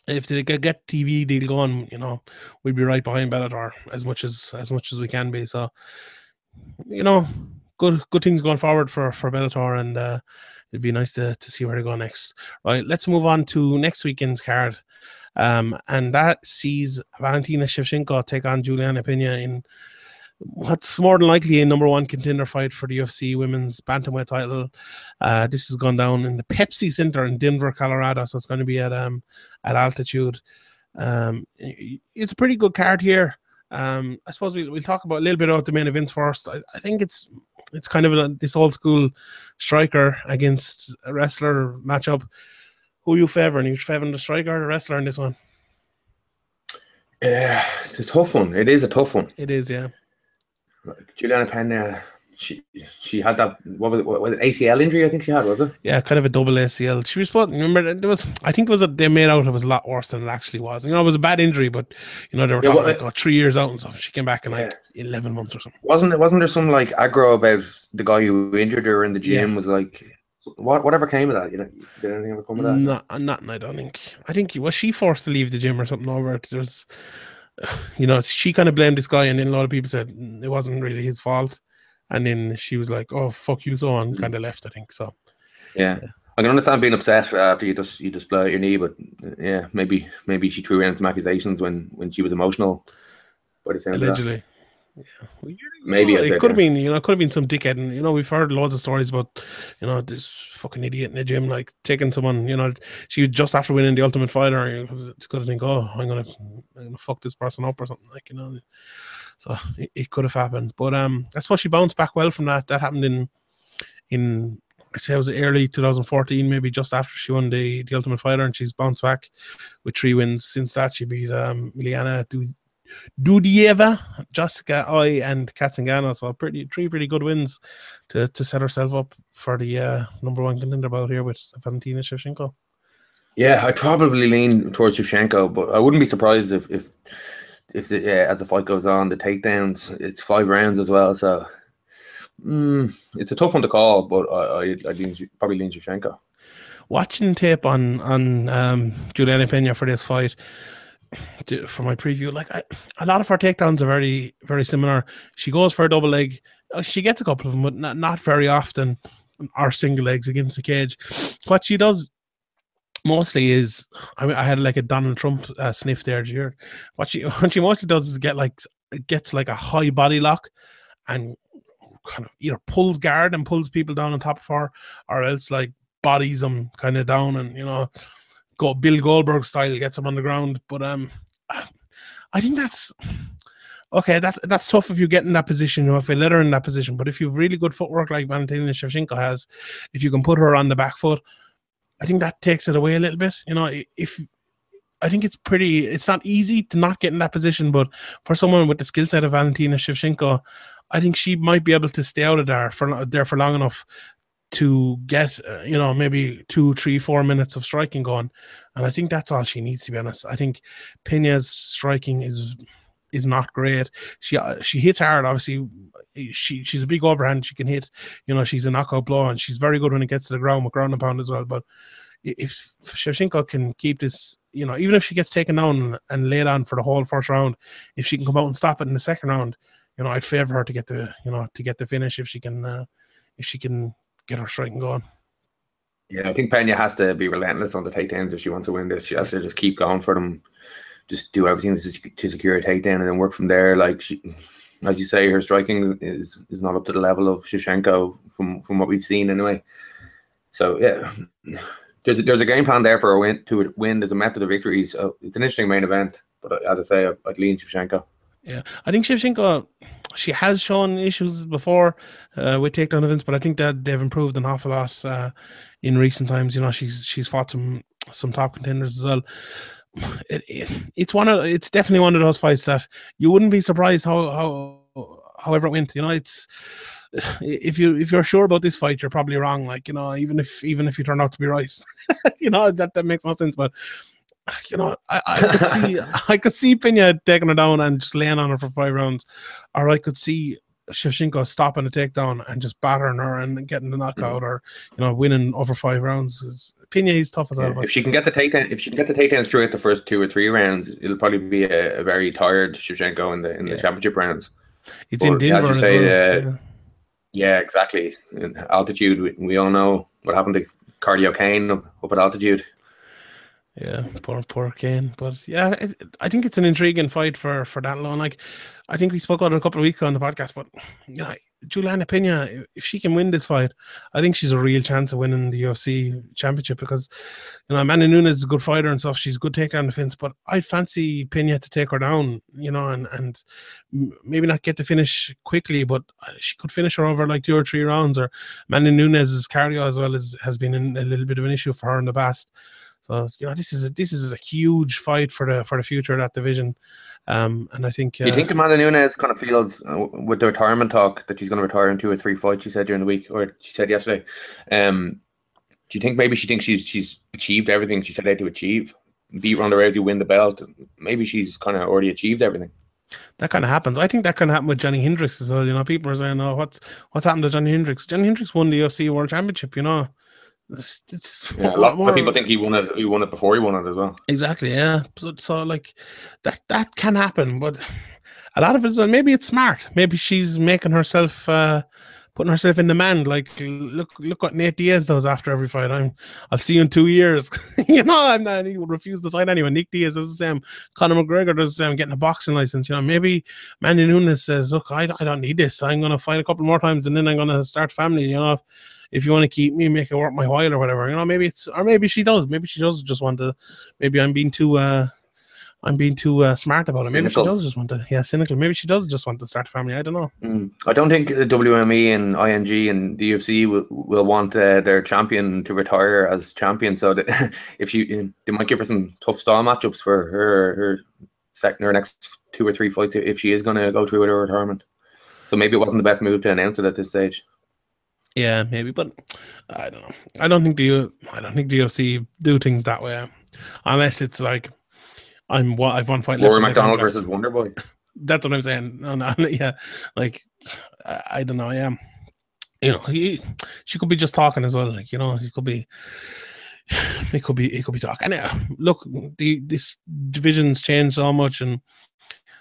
if they get, get TV deal going, you know, we'd be right behind Bellator as much as as much as we can be. So, you know, good good things going forward for for Bellator, and uh, it'd be nice to to see where they go next. Right, let's move on to next weekend's card, um, and that sees Valentina Shevchenko take on Juliana Pena in what's more than likely a number one contender fight for the UFC women's bantamweight title. Uh, this has gone down in the Pepsi Center in Denver, Colorado, so it's going to be at um at altitude. Um, it's a pretty good card here. Um, I suppose we'll, we'll talk about a little bit about the main events first. I, I think it's it's kind of a, this old school striker against a wrestler matchup. Who you favoring? You favoring the striker or the wrestler in this one? Yeah, it's a tough one. It is a tough one. It is, yeah. Juliana Pena, she she had that what was it, what was it ACL injury? I think she had was it? Yeah, kind of a double ACL. She was supposed. Remember, there was. I think it was. A, they made out it was a lot worse than it actually was. You know, it was a bad injury, but you know they were Yeah, talking well, like oh, three years out and stuff. and She came back in like eleven months or something. Wasn't it? Wasn't there some like aggro about the guy who injured her in the gym? Yeah. Was like, what whatever came of that? You know, did anything ever come of that? Not, not. I don't think. I think was she forced to leave the gym or something over it. There was, you know, she kind of blamed this guy, and then a lot of people said mm, it wasn't really his fault. And then she was like, "Oh fuck you," so on, kind of left. I think so. Yeah. I can understand being upset after you just you just blow out your knee, but uh, yeah, maybe maybe she threw around some accusations when when she was emotional. By the sound that. Allegedly. Yeah. Well, Maybe know, it could have been, you know, it could have been some dickhead, and you know, we've heard loads of stories about, you know, this fucking idiot in the gym, like taking someone, you know, she just after winning the Ultimate Fighter, you know, it's gonna think, oh, I'm gonna, I'm gonna fuck this person up or something, like you know. So it, it could have happened, but um, I suppose she bounced back well from that. That happened in, in I say it was early 2014, maybe just after she won the, the Ultimate Fighter, and she's bounced back with three wins since that. She beat um, Milana Dudieva, Jessica Eye, and Cat Zingano. So pretty three pretty good wins to, to set herself up for the uh, number one contender bout here with Valentina Shevchenko. Yeah, I probably lean towards Shevchenko, but I wouldn't be surprised if if if the, uh, as the fight goes on, the takedowns it's five rounds as well, so mm, it's a tough one to call. But I I, I lean, probably lean Shevchenko. Watching tape on on um, Juliana Pena for this fight, to, for my preview, like I, a lot of her takedowns are very very similar. She goes for a double leg. Uh, She gets a couple of them, but not, not very often. Are single legs against the cage. What she does mostly is, I mean, I had like a Donald Trump uh, sniff there. Hear? What she what she mostly does is get like gets like a high body lock, and kind of either pulls guard and pulls people down on top of her, or else like bodies them kind of down and you know go Bill Goldberg style gets them on the ground. But um, I think that's okay. That's that's tough if you get in that position. You know, if you let her in that position. But if you've really good footwork like Valentina Shevchenko has, if you can put her on the back foot, I think that takes it away a little bit. You know, if I think it's pretty, it's not easy to not get in that position, but for someone with the skill set of Valentina Shevchenko, I think she might be able to stay out of there for there for long enough to get, uh, you know, maybe two, three, four minutes of striking going, and I think that's all she needs. To be honest, I think Pena's striking is is not great. She uh, she hits hard, obviously. She she's a big overhand. She can hit, you know, she's a knockout blow, and she's very good when it gets to the ground with ground and pound as well. But if Shevchenko can keep this, you know, even if she gets taken down and laid on for the whole first round, if she can come out and stop it in the second round, you know, I'd favor her to get the, you know, to get the finish if she can, uh, if she can get her striking going. Yeah, I think Pena has to be relentless on the takedowns if she wants to win this. She has to just keep going for them, just do everything to, secure a takedown and then work from there. Like she, as you say, her striking is is not up to the level of Shevchenko from from what we've seen anyway. So yeah, there's there's a game plan there for a win to win. There's a method of victory. So it's an interesting main event. But uh, as I say, I'd lean Shevchenko. Yeah, I think Shevchenko, she has shown issues before uh, with takedown events, but I think that they've improved an awful lot uh, in recent times. You know, she's she's fought some some top contenders as well. It, it, it's one of it's definitely one of those fights that you wouldn't be surprised how how however it went. You know, it's if you if you're sure about this fight, you're probably wrong. Like you know, even if even if you turn out to be right, you know that that makes no sense. But you know, I, I could see I could see Pena taking her down and just laying on her for five rounds, or I could see Shevchenko stopping a takedown and just battering her and getting the knockout, mm-hmm. or you know, winning over five rounds. Pena is tough as hell. Yeah, if she can get the takedown, if she can get the takedowns through at the first two or three rounds, it'll probably be a, a very tired Shevchenko in the in yeah. the championship rounds. It's but, in Denver, as say, well. uh, yeah. yeah. exactly. In altitude, we, we all know what happened to Cardio Cain up, up at altitude. Yeah, poor poor Cain. But yeah, it, I think it's an intriguing fight for for that long. Like, I think we spoke about it a couple of weeks ago on the podcast. But you know, Juliana Pena, if she can win this fight, I think she's a real chance of winning the UFC championship because you know Amanda Nunes is a good fighter and stuff. She's a good takedown defense, but I'd fancy Pena to take her down. You know, and and maybe not get the finish quickly, but uh, she could finish her over like two or three rounds. Or Amanda Nunes' cardio as well as has been a little bit of an issue for her in the past. So you know, this is a, this is a huge fight for the for the future of that division. Um, and I think. Uh, Do you think Amanda Nunes kind of feels uh, with the retirement talk that she's going to retire in two or three fights? She said during the week, or she said yesterday. Um, do you think maybe she thinks she's she's achieved everything she set out to achieve? Beat Ronda Rousey, win the belt. Maybe she's kind of already achieved everything. That kind of happens. I think that kind of happened with Johnny Hendricks as well. You know, people are saying, "Oh, what's what's happened to Johnny Hendricks?" Johnny Hendricks won the UFC World Championship. You know, it's, it's yeah, a lot more people think he won it. He won it before he won it as well. Exactly. Yeah. So, so like that that can happen, but a lot of it is maybe it's smart. Maybe she's making herself uh, putting herself in demand. Like look look what Nate Diaz does after every fight. I'm I'll see you in two years. you know, and, and he would refuse to fight anyone. Nick Diaz does the same. Conor McGregor does the same, getting a boxing license. You know, maybe Manny Nunes says, Look, I, I don't need this. I'm gonna fight a couple more times and then I'm gonna start family, you know if you want to keep me, make it worth my while or whatever. You know, maybe it's or maybe she does. Maybe she does just want to. Maybe I'm being too. uh I'm being too uh, smart about it. Maybe cynical. she does just want to, yeah, cynical. Maybe she does just want to start a family. I don't know. Mm. I don't think the WME and IMG and the UFC will, will want uh, their champion to retire as champion. So that if she, they might give her some tough style matchups for her her second or next two or three fights if she is going to go through with her retirement. So maybe it wasn't the best move to announce it at this stage. Yeah, maybe, but I don't know. I don't think the I don't think the UFC do things that way, unless it's like I'm what I've won fight. Rory MacDonald versus Wonderboy. That's what I'm saying. No, no, yeah, like I, I don't know. Yeah, you know, he she could be just talking as well. Like you know, he could be. It could be. It could be talking. And uh, look, the this divisions change so much, and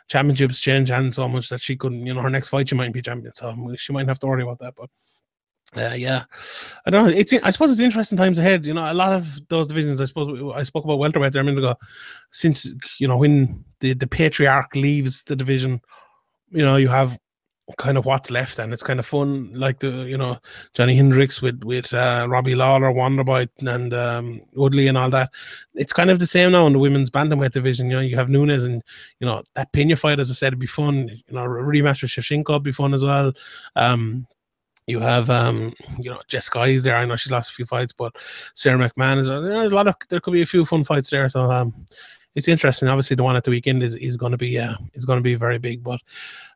championships change hands so much that she couldn't. You know, her next fight she might be champion, so she might have to worry about that. But uh, yeah, I don't know. It's I suppose it's interesting times ahead. You know, a lot of those divisions. I suppose I spoke about welterweight there a minute ago. Since you know when the the patriarch leaves the division, you know you have kind of what's left, and it's kind of fun. Like the you know Johnny Hendricks with with uh, Robbie Lawler, Wonderboy, and um, Woodley, and all that. It's kind of the same now in the women's bantamweight division. You know, you have Nunes, and you know that Pena fight, as I said, it'd be fun. You know, rematch with Shevchenko would be fun as well. Um, you have, um, you know, Jessica is there. I know she's lost a few fights, but Sara McMann is there's a lot of there could be a few fun fights there. So um, it's interesting. Obviously, the one at the weekend is is going to be uh, is going to be very big. But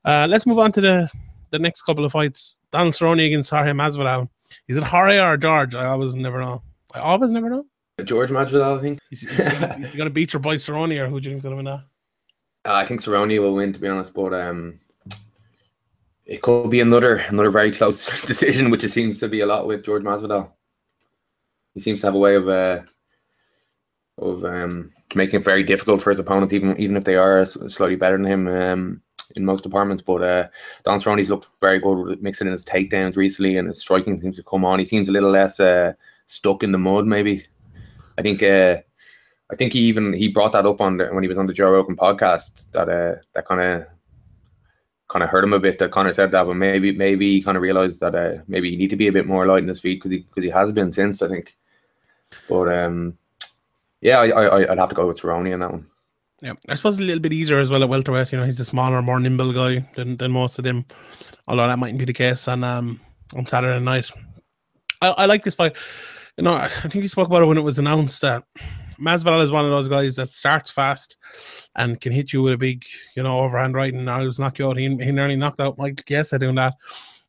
uh, let's move on to the the next couple of fights. Donald Cerrone against Jorge Masvidal. Is it Jorge or George? I always never know. I always never know. George Masvidal, I think. He's, he's gonna, gonna beat your boy Cerrone, or who do you think's gonna win that? Uh, I think Cerrone will win, to be honest. But um, it could be another another very close decision, which it seems to be a lot with George Masvidal. He seems to have a way of uh, of um, making it very difficult for his opponents, even even if they are slightly better than him um, in most departments. But uh, Don Cerrone's looked very good with mixing in his takedowns recently, and his striking seems to come on. He seems a little less uh, stuck in the mud, maybe. I think. Uh, I think he even he brought that up on the, when he was on the Joe Rogan podcast that uh, that kind of kind of hurt him a bit that Connor said that, but maybe maybe he kind of realized that uh, maybe he need to be a bit more light in his feet because he because he has been since I think. But um, yeah, I, I I'd have to go with Cerrone in that one. Yeah, I suppose a little bit easier as well at welterweight. You know, he's a smaller, more nimble guy than, than most of them. Although that mightn't be the case on um on Saturday night. I, I like this fight. You know, I think you spoke about it when it was announced that Masvidal is one of those guys that starts fast and can hit you with a big, you know, overhand right and I was knock you out. He, he nearly knocked out Mike Chiesa doing that.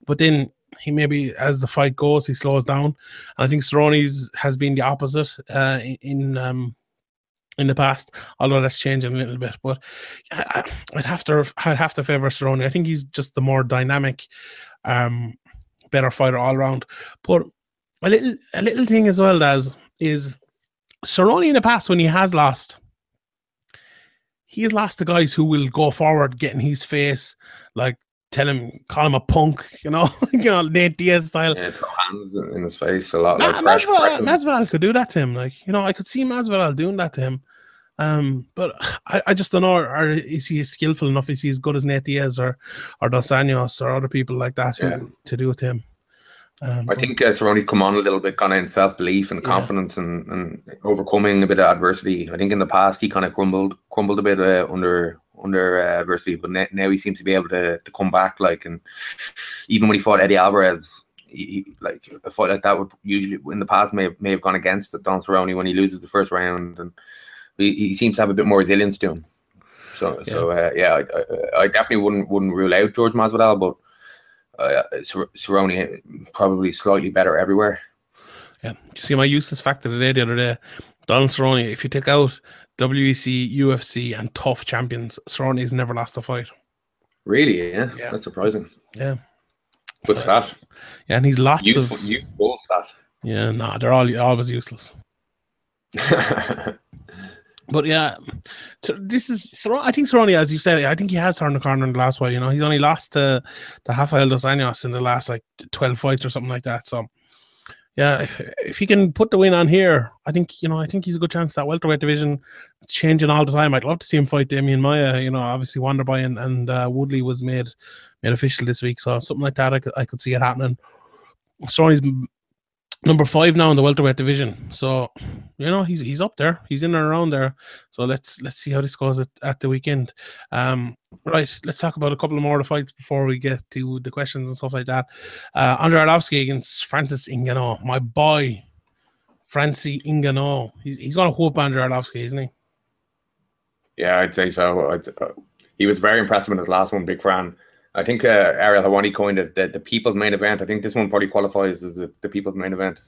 But then he maybe as the fight goes, he slows down. And I think Cerrone's has been the opposite uh, in um, in the past, although that's changing a little bit. But I, would have to I'd have to favor Cerrone. I think he's just the more dynamic, um, better fighter all around. But a little a little thing as well as is Cerrone in the past when he has lost, he has lost to guys who will go forward, get in his face, like tell him, call him a punk, you know, you know, Nate Diaz style. Yeah, throw hands in his face a lot. Ma- like Masvidal, Masvidal could do that to him. Like, you know, I could see Masvidal doing that to him. Um, but I, I just don't know. Or is he skillful enough? Is he as good as Nate Diaz or or Dos Anjos or other people like that Yeah. who, to do with him? Um, I think uh, Cerrone's come on a little bit, kind of in self belief and Yeah. confidence and, and overcoming a bit of adversity. I think in the past he kind of crumbled crumbled a bit uh, under under uh, adversity, but ne- now he seems to be able to, to come back. Like and even when he fought Eddie Alvarez, he, he- like a fight like that would usually in the past may have, may have gone against Don Cerrone when he loses the first round, and he, he seems to have a bit more resilience to him. So so uh, yeah, I, I, I definitely wouldn't wouldn't rule out George Masvidal, but. Uh, Cerrone probably slightly better everywhere. Yeah. You see my useless fact of the day the other day? Donald Cerrone, if you take out WEC, UFC, and tough champions, Cerrone has never lost a fight. Really? Yeah, Yeah. that's surprising. Yeah. Good So- stat. Yeah, and he's lots Useful, of useful yeah, nah, they're all always useless. But yeah, so this is I think Cerrone, as you said, I think he has turned the corner in the last fight. You know, he's only lost to to Rafael dos Anjos in the last like twelve fights or something like that. So yeah, if, if he can put the win on here, I think you know, I think he's a good chance. That welterweight division changing all the time. I'd love to see him fight Demian Maia. You know, obviously Wonderboy and, and uh, Woodley was made made official this week, so something like that, I could I could see it happening. Cerrone's number five now in the welterweight division, so you know he's he's up there. He's in and around there. So let's let's see how this goes at, at the weekend. Um, right, let's talk about a couple of more of the fights before we get to the questions and stuff like that. Uh, Andre Arlovsky against Francis Ngannou, my boy, Francis Ngannou. He's he's gonna whoop Andre Arlovsky, isn't he? yeah, I'd say so. I'd, uh, he was very impressive in his last one, big fan. I think uh, Ariel Helwani coined it the, the people's main event. I think this one probably qualifies as the, the people's main event.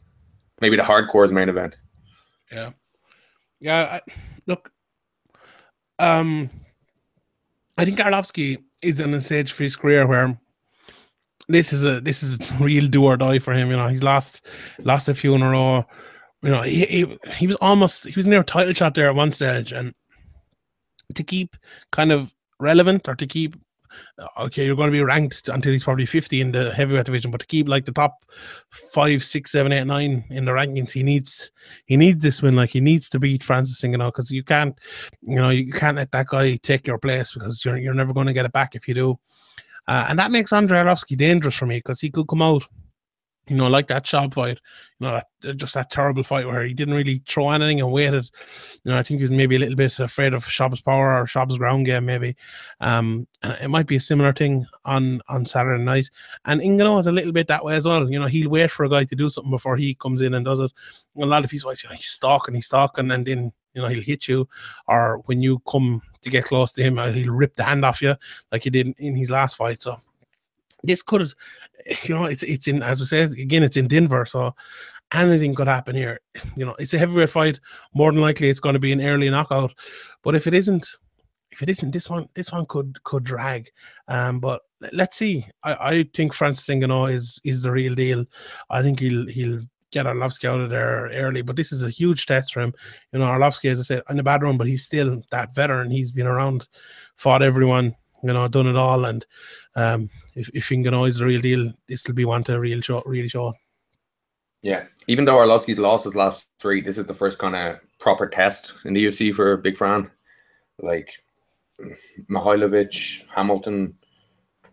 Maybe the hardcore's main event. Yeah, yeah. I, look, um, I think Arlovsky is in a stage for his career where this is a this is a real do or die for him. You know, he's lost lost a few in a row. You know, he he, he was almost he was near a title shot there at one stage, and to keep kind of relevant or to keep okay, you're going to be ranked until he's probably 50 in the heavyweight division, but to keep like the top five, six, seven, eight, nine in the rankings, he needs he needs this win. Like he needs to beat Francis Ngannou because you can't, you know, you can't let that guy take your place because you're you're never going to get it back if you do. Uh, and that makes Andrei Arlovsky dangerous for me because he could come out, you know, like that Schaub fight, you know, that, just that terrible fight where he didn't really throw anything and waited. You know, I think he was maybe a little bit afraid of Schaub's power or Schaub's ground game, maybe. Um, and it might be a similar thing on on Saturday night. And Ngannou is a little bit that way as well. You know, he'll wait for a guy to do something before he comes in and does it. A lot of his fights, you know, he's stalking, he's stalking, and then you know he'll hit you, or when you come to get close to him, uh, he'll rip the hand off you like he did in his last fight. So this could, you know, it's it's in as we said again, it's in Denver, so anything could happen here. You know, it's a heavyweight fight. More than likely, it's going to be an early knockout. But if it isn't, if it isn't, this one this one could could drag. Um, but let's see. I, I think Francis Ngannou is is the real deal. I think he'll he'll get Arlovsky out of there early. But this is a huge test for him. You know, Arlovsky, as I said, in the bad run, but he's still that veteran. He's been around, fought everyone. You know, done it all. And um, if if Ngannou is the real deal, this will be one to real show, really show. Yeah. Even though Arlovsky's lost his last three, this is the first kind of proper test in the UFC for big fan. Like Mihajlović, Hamilton,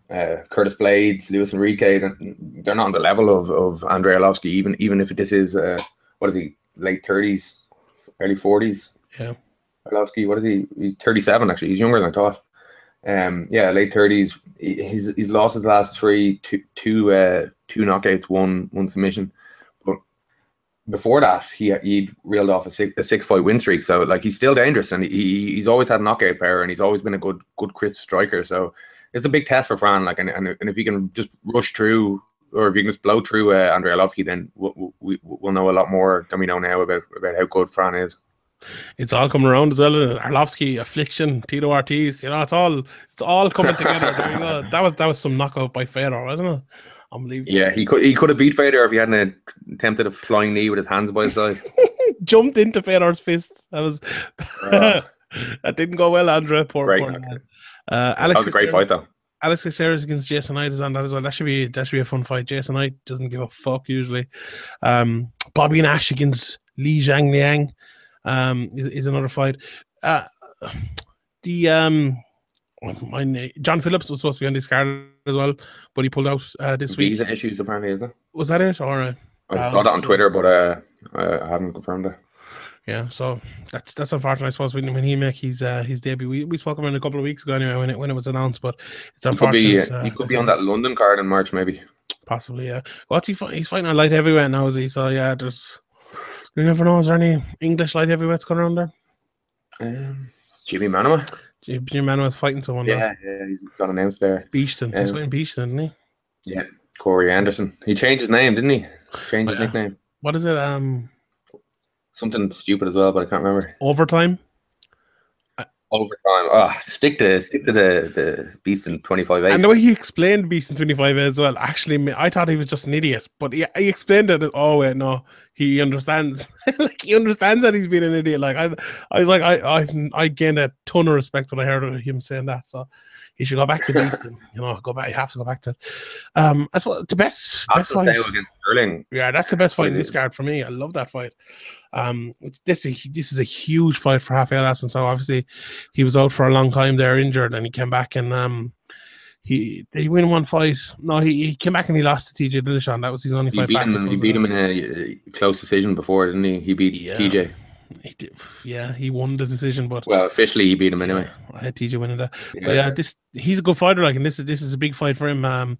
uh, Curtis Blaydes, Luis Henrique, they're they're not on the level of, of Andrei Arlovsky, even even if this is uh, what is he, late thirties, early forties. Yeah. Arlovsky, what is he? He's thirty seven actually. He's younger than I thought. Um, yeah, late thirties. He's he's lost his last three, two two uh, two knockouts, one one submission. But before that, he he'd reeled off a six a six fight win streak. So like he's still dangerous, and he he's always had knockout power, and he's always been a good good crisp striker. So it's a big test for Fran. Like, and and, and if he can just rush through. Or if you can just blow through uh, Andrei Arlovsky, then we'll, we, we'll know a lot more than we know now about, about how good Fran is it's all coming around as well. Arlovsky, Affliction, Tito Ortiz, you know, it's all it's all coming together. that was that was some knockout by Fedor, wasn't it? Unbelievable. Yeah, he could he could have beat Fedor if he hadn't attempted a flying knee with his hands by his side. Jumped into Fedor's fist. That was uh, that didn't go well, Andre. Poor, great. poor uh, Alex that was a great fight though. Alex Caceres against Jason Knight is on that as well. That should be that should be a fun fight. Jason Knight doesn't give a fuck usually. Um, Bobby Nash against Li Jingliang um, is, is another fight. Uh, the um, my John Phillips was supposed to be on this card as well, but he pulled out uh, this week. Issues apparently, is it? Was that it? Or uh, I saw that on Twitter, but uh, I haven't confirmed it. Yeah, so that's that's unfortunate. I suppose when, when he make his uh, his debut, we, we spoke about him a couple of weeks ago anyway when it when it was announced. But it's unfortunate. He could be, uh, he could be on that London card in March, maybe. Possibly, yeah. What's he? He's fighting a light heavyweight now, is he? So yeah, there's you never know. Is there any English light heavyweights going around there? Um, Jimi Manuwa. Jimi Manuwa's fighting someone. Yeah, there. yeah, he's got announced there. Beastin. Um, he's fighting Beastin, isn't he? Yeah, Corey Anderson. He changed his name, didn't he? Changed his yeah. nickname. What is it? Um, something stupid as well, but I can't remember. Overtime. Overtime. Oh, stick to stick to the the Beastin twenty five eight. And the way he explained Beastin twenty five as well. Actually, I thought he was just an idiot, but he, he explained it. Oh wait, no, he understands. like he understands that he's been an idiot. Like I, I was like, I, I, I gained a ton of respect when I heard him saying that. So he should go back to Beastin. you know, go back. You have to go back to. Um, that's what the best. best fight against Sterling. Yeah, that's the best fight in this card for me. I love that fight. Um, this is this is a huge fight for Rafael Assunção. So obviously, he was out for a long time there, injured, and he came back and um, he did he win one fight? No, he, he came back and he lost to TJ Dillashaw. That was his only he fight. Beat back, him, he beat him in a close decision before, didn't he? He beat yeah. TJ. He did, yeah, he won the decision, but well, officially he beat him anyway. Yeah, I had TJ winning that. Yeah. But yeah, this he's a good fighter. Like, and this is this is a big fight for him. Um,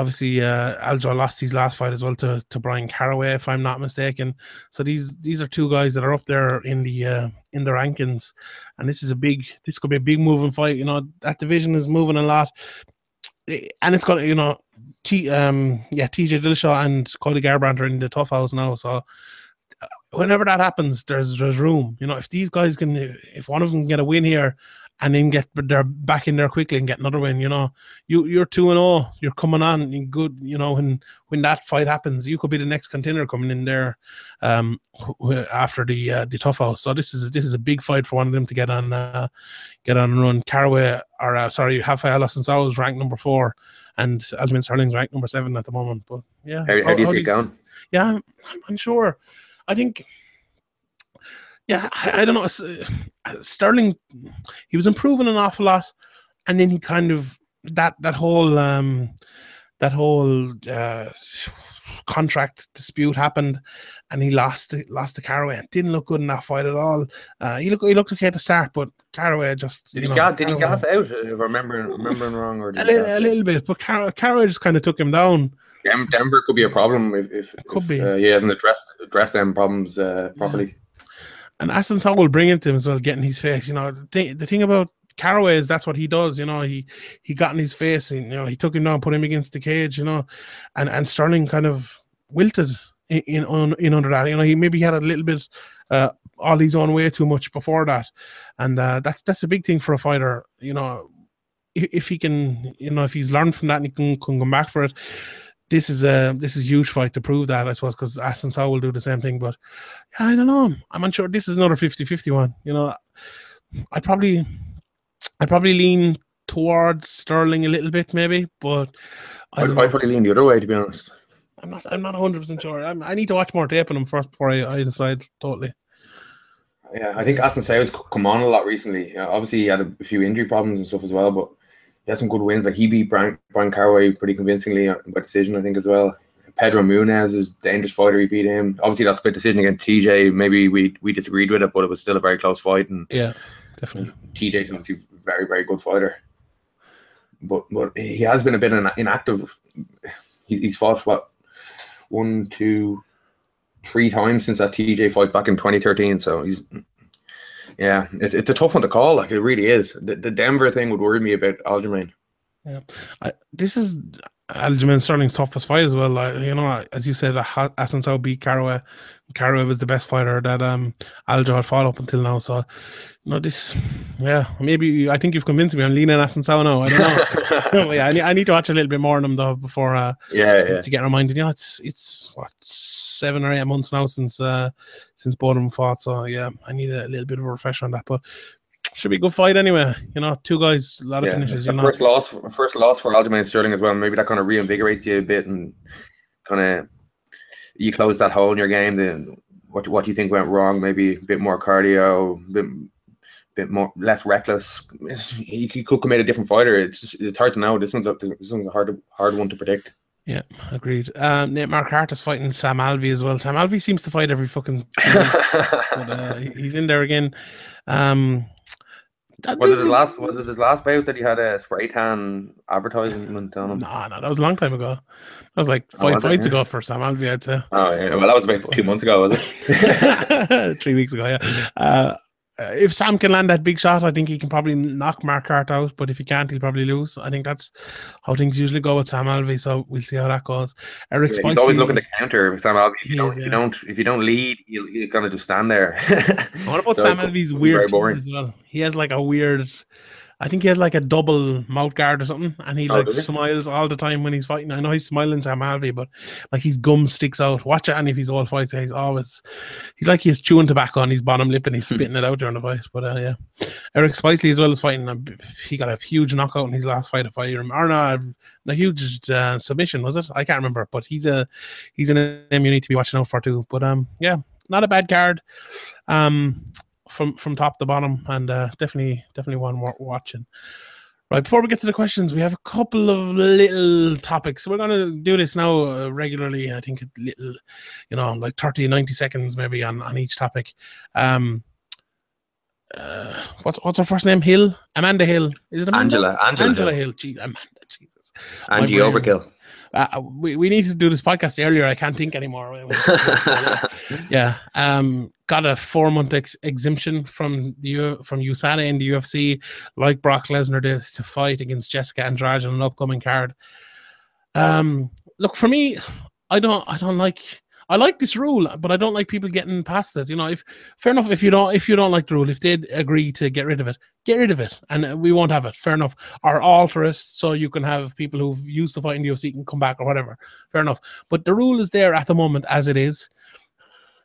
obviously uh, Aljo lost his last fight as well to, to Bryan Caraway, if I'm not mistaken. So these these are two guys that are up there in the uh, in the rankings, and this is a big this could be a big moving fight. You know that division is moving a lot, and it's got you know T um yeah TJ Dillashaw and Cody Garbrandt are in the TUF house now, so. Whenever that happens, there's there's room. You know, if these guys can, if one of them can get a win here, and then get they're back in there quickly and get another win. You know, you you're two and zero. You're coming on in good. You know, when when that fight happens, you could be the next contender coming in there um, after the uh, the TUF house. So this is this is a big fight for one of them to get on uh, get on and run. Caraway or uh, sorry, Rafael Assunção is ranked number four, and Aljamain Sterling's ranked number seven at the moment. But yeah, how, how do you see it going? Yeah, I'm unsure. I think yeah, I, I, don't know. Uh, Sterling, he was improving an awful lot, and then he kind of that that whole um that whole uh, contract dispute happened, and he lost lost to Caraway. It didn't look good in that fight at all. Uh, he looked he looked okay at the start, but Caraway just did he know, gas, did Caraway, he gas out? If I'm remembering remembering wrong, or a, little, a little bit, but Car- Caraway just kind of took him down. Denver could be a problem if, if, could if, be. Uh, he hasn't addressed addressed them problems uh, properly. And Assunção will bring it him as well, getting his face. You know, the thing, the thing about Caraway is that's what he does. You know, he he got in his face, and you know, he took him down, put him against the cage. You know, and and Sterling kind of wilted in in, on, in under that. You know, he maybe had a little bit uh, all his own way too much before that, and uh, that's that's a big thing for a fighter. You know, if, if he can, you know, if he's learned from that and he can, can come back for it this is a this is a huge fight to prove that I suppose because Assunção will do the same thing but yeah, I don't know. I'm unsure. This is another 50-50 one you know. I probably I probably lean towards Sterling a little bit maybe but I, I, I probably lean the other way to be honest. I'm not I'm not 100 percent sure. I'm, i need to watch more tape on him first before I, I decide totally. Yeah I think Assunção's come on a lot recently. Obviously he had a few injury problems and stuff as well but he has some good wins. Like he beat Bryan, Bryan Caraway pretty convincingly by decision, I think, as well. Pedro Munhoz is a dangerous fighter. He beat him. Obviously, that split decision against TJ. Maybe we we disagreed with it, but it was still a very close fight. And Yeah, definitely. TJ is obviously a very very good fighter. But but he has been a bit inactive. He's fought what one, two, three times since that TJ fight back in 2013. So he's yeah, it's, it's a tough one to call. Like it really is. The, the Denver thing would worry me about Aljamain. Yeah, I, this is Aljamain Sterling's toughest fight as well. Like, you know, as you said, Assunção beat Caraway. Caraway was the best fighter that um Aljo had fought up until now. So, you know, this, yeah, maybe I think you've convinced me. I'm leaning Assunção now. I don't know. no, yeah, I need, I need to watch a little bit more on him though before uh yeah, to, yeah. to get reminded. You know, it's it's what seven or eight months now since uh since of fought. So yeah, I need a little bit of a refresher on that. But should be a good fight anyway. You know, two guys, a lot of Yeah, finishes. You know, first loss, first loss for Aljamain Sterling as well. Maybe that kind of reinvigorates you a bit and kind of you close that hole in your game. Then what what do you think went wrong? Maybe a bit more cardio, a bit, bit more less reckless. He, he could commit a different fighter. It's just, it's hard to know. This one's a, this one's a hard hard one to predict. Yeah, agreed. Um, Nate Marquardt is fighting Sam Alvey as well. Sam Alvey seems to fight every fucking. but, uh, he's in there again. Um, that- was it his last? Was it his last bout that he had a spray tan advertisement on him? Nah, no, that was a long time ago. That was like Oh, five it? fights Yeah. ago for Sam Alvey, I'd say. Oh, yeah. well, that was about two months ago, was it? Three weeks ago, yeah. Uh, Uh, if Sam can land that big shot, I think he can probably knock Marquardt out. But if he can't, he'll probably lose. I think that's how things usually go with Sam Alvey. So we'll see how that goes. Eric Yeah, he's always looking to counter Sam Alvey. If you, don't, is, if yeah. you don't, if you don't lead, you, you're gonna just stand there. What about So Sam Alvey's weird as well? He has like a weird. I think he has like a double mouth guard or something, and he Oh, like he? smiles all the time when he's fighting. I know he's smiling Sam Alvey, but like his gum sticks out. Watch it, and if he's all fights, he's always he's like he's chewing tobacco on his bottom lip and he's Hmm. spitting it out during the fight. But uh, yeah, Erik Spicely as well as fighting. A, he got a huge knockout in his last fight. If I remember, or no, a huge uh, submission was it? I can't remember, but he's a he's an name you need to be watching out for too. But um, yeah, not a bad card. Um, from from top to bottom, and uh, definitely definitely one worth watching. Right, before we get to the questions, we have a couple of little topics. We're going to do this now uh, regularly. I think a little, you know, like 30, 90 seconds maybe on, on each topic. Um, uh, what's what's her first name? Hill? Amanda Hill. Is it Amanda? Angela, Angela, Angela Hill. Hill. Gee, Amanda, Jesus. Angie. Overkill. Uh, we, we need to do this podcast earlier. I can't think anymore. yeah. Um, got a four month ex- exemption from the U- from USADA in the UFC, like Brock Lesnar did to fight against Jessica Andrade on an upcoming card. Um, look for me, I don't, I don't like. I like this rule, but I don't like people getting past it. You know, if fair enough, if you don't, if you don't like the rule, if they agree to get rid of it, get rid of it, and uh, we won't have it. Fair enough, or alter it so you can have people who've used to fight in the UFC can come back or whatever. Fair enough, but the rule is there at the moment as it is.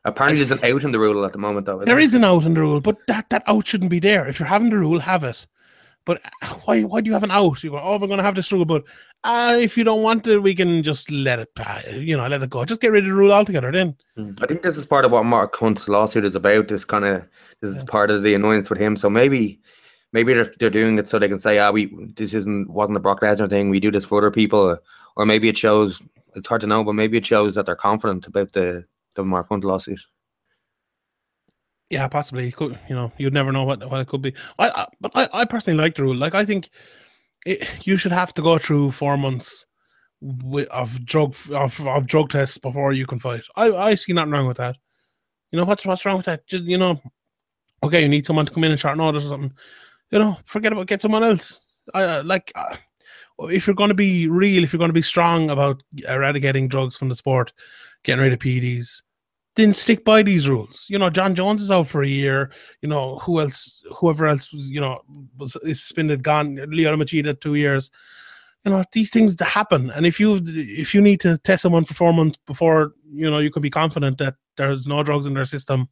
Apparently, there's an out in the rule at the moment, though. There there? is an out in the rule, but that that out shouldn't be there. If you're having the rule, have it. But uh, why why do you have an out? You go, oh, we're going to have this rule, but uh, if you don't want it, we can just let it, you know, let it go. Just get rid of the rule altogether. Then. I think this is part of what Mark Hunt's lawsuit is about. This kind of this is Yeah. part of the annoyance with him. So maybe maybe they're, they're doing it so they can say, ah, we this isn't wasn't a Brock Lesnar thing. We do this for other people, or maybe it shows. It's hard to know, but maybe it shows that they're confident about the the Mark Hunt lawsuit. Yeah, possibly. It could you know, you'd never know what what it could be. I, I but I, I personally like the rule. Like I think it, you should have to go through four months wi- of drug of, of drug tests before you can fight. I I see nothing wrong with that. You know what's what's wrong with that? Just, you know, okay, you need someone to come in and short notice or something. You know, forget about get someone else. I uh, like uh, if you're going to be real, if you're going to be strong about eradicating drugs from the sport, getting rid of PEDs, then stick by these rules. You know, Jon Jones is out for a year. You know, who else? Whoever else was, you know, was suspended, gone. Lyoto Machida two years. You know, these things happen, and if you if you need to test someone for four months before you know you can be confident that there's no drugs in their system,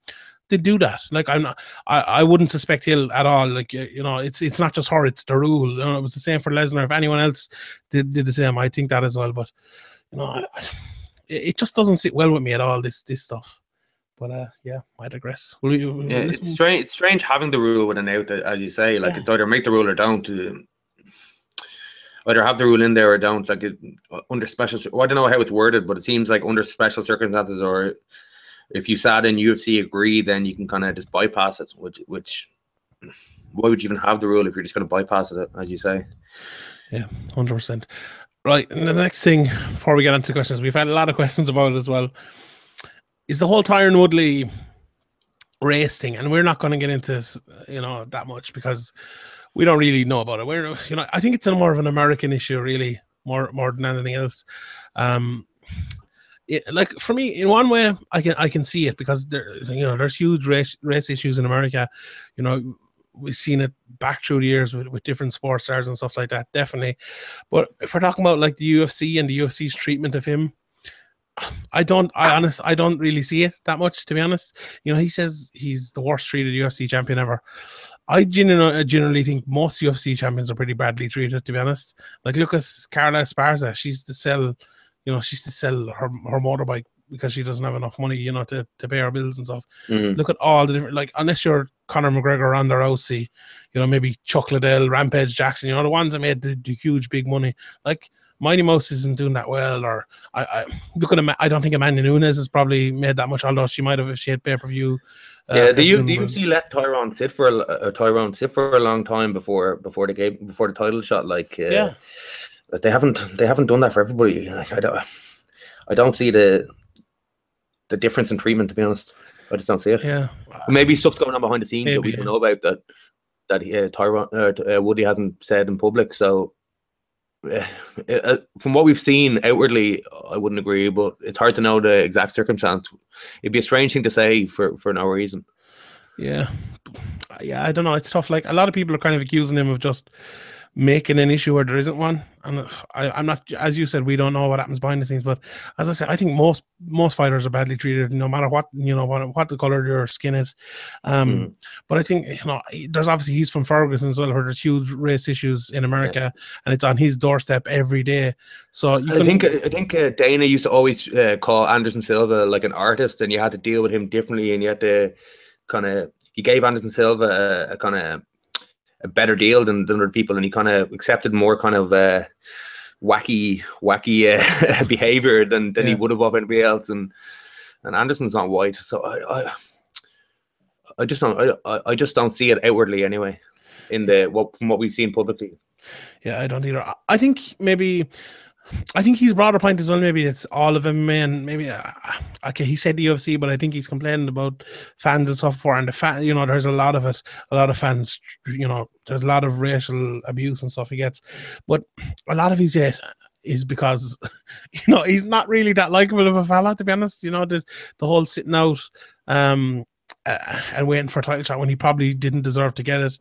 they do that. Like I'm not, I, I wouldn't suspect Hill at all. Like you know, it's it's not just her; it's the rule. You know, it was the same for Lesnar. If anyone else did, did the same, I think that as well. But you know, I, it it just doesn't sit well with me at all. This this stuff. But uh, yeah, I digress. Will will Yeah, it's strange. It's strange having the rule with an out, as you say. Like Yeah. it's either make the rule or don't. Um, either have the rule in there or don't. Like it, under special, well, I don't know how it's worded, but it seems like under special circumstances, or if you sat in UFC agree, then you can kind of just bypass it. Which, which, why would you even have the rule if you're just going to bypass it, as you say? Yeah, hundred percent. Right, and the next thing before we get into the questions, we've had a lot of questions about it as well. Is the whole Tyron Woodley race thing, and we're not going to get into you know that much because we don't really know about it. We're you know I think it's a more of an American issue, really, more more than anything else. Um, it, like for me, in one way, I can I can see it because there you know there's huge race race issues in America. You know, we've seen it back through the years with, with different sports stars and stuff like that, definitely. But if we're talking about like the UFC and the UFC's treatment of him, I don't. I honest. I don't really see it that much, to be honest. You know, he says he's the worst treated UFC champion ever. I generally, generally think most UFC champions are pretty badly treated, to be honest. Like, look at Carla Esparza. She's to sell, you know, she's to sell her her motorbike because she doesn't have enough money, you know, to, to pay her bills and stuff. Mhm. Look at all the different, like, unless you're Conor McGregor, Ronda Rousey, you know, maybe Chuck Liddell, Rampage Jackson, you know, the ones that made the, the huge big money. Like, Mighty Mouse isn't doing that well, or I, I look at him. I don't think Amanda Nunes has probably made that much, although she might have if she had pay per view. uh, yeah, the, U, the UFC let Tyron sit for a, uh, Tyron sit for a long time before before the game before the title shot. Like, uh, Yeah. but they haven't they haven't done that for everybody. Like, I don't I don't see the the difference in treatment. To be honest, I just don't see it. Yeah, Maybe stuff's going on behind the scenes that Maybe, we don't know about that that uh, Tyron uh, t- uh, Woody hasn't said in public. So. Uh, uh, from what we've seen outwardly, I wouldn't agree, but it's hard to know the exact circumstance. It'd be a strange thing to say for, for no reason. yeah, yeah. I don't know. It's tough. Like a lot of people are kind of accusing him of just making an issue where there isn't one. And uh, I, I'm not, as you said, we don't know what happens behind the scenes. But as I said, I think most most fighters are badly treated, no matter what you know what what the color of your skin is. Um, But I think you know, there's obviously he's from Ferguson as well, where there's huge race issues in America, and it's on his doorstep every day. So you I think I think uh, Dana used to always uh, call Anderson Silva like an artist, and you had to deal with him differently, and you had to kind of he gave Anderson Silva a, a kind of a better deal than, than other people, and he kind of accepted more kind of uh, wacky wacky uh, behavior than than he would have of anybody else, and and Anderson's not white, so I I, I just don't I, I- just don't see it outwardly anyway. In the what from what we've seen publicly, Yeah, I don't either. I think maybe, I think he's brought a point as well. Maybe it's all of him, man. Maybe uh, okay, he said the UFC, but I think he's complaining about fans and stuff for and the fan. You know, there's a lot of it. A lot of fans. You know, there's a lot of racial abuse and stuff he gets, but a lot of his is because you know he's not really that likable of a fella. To be honest, you know the the whole sitting out. Um, uh, and waiting for a title shot when he probably didn't deserve to get it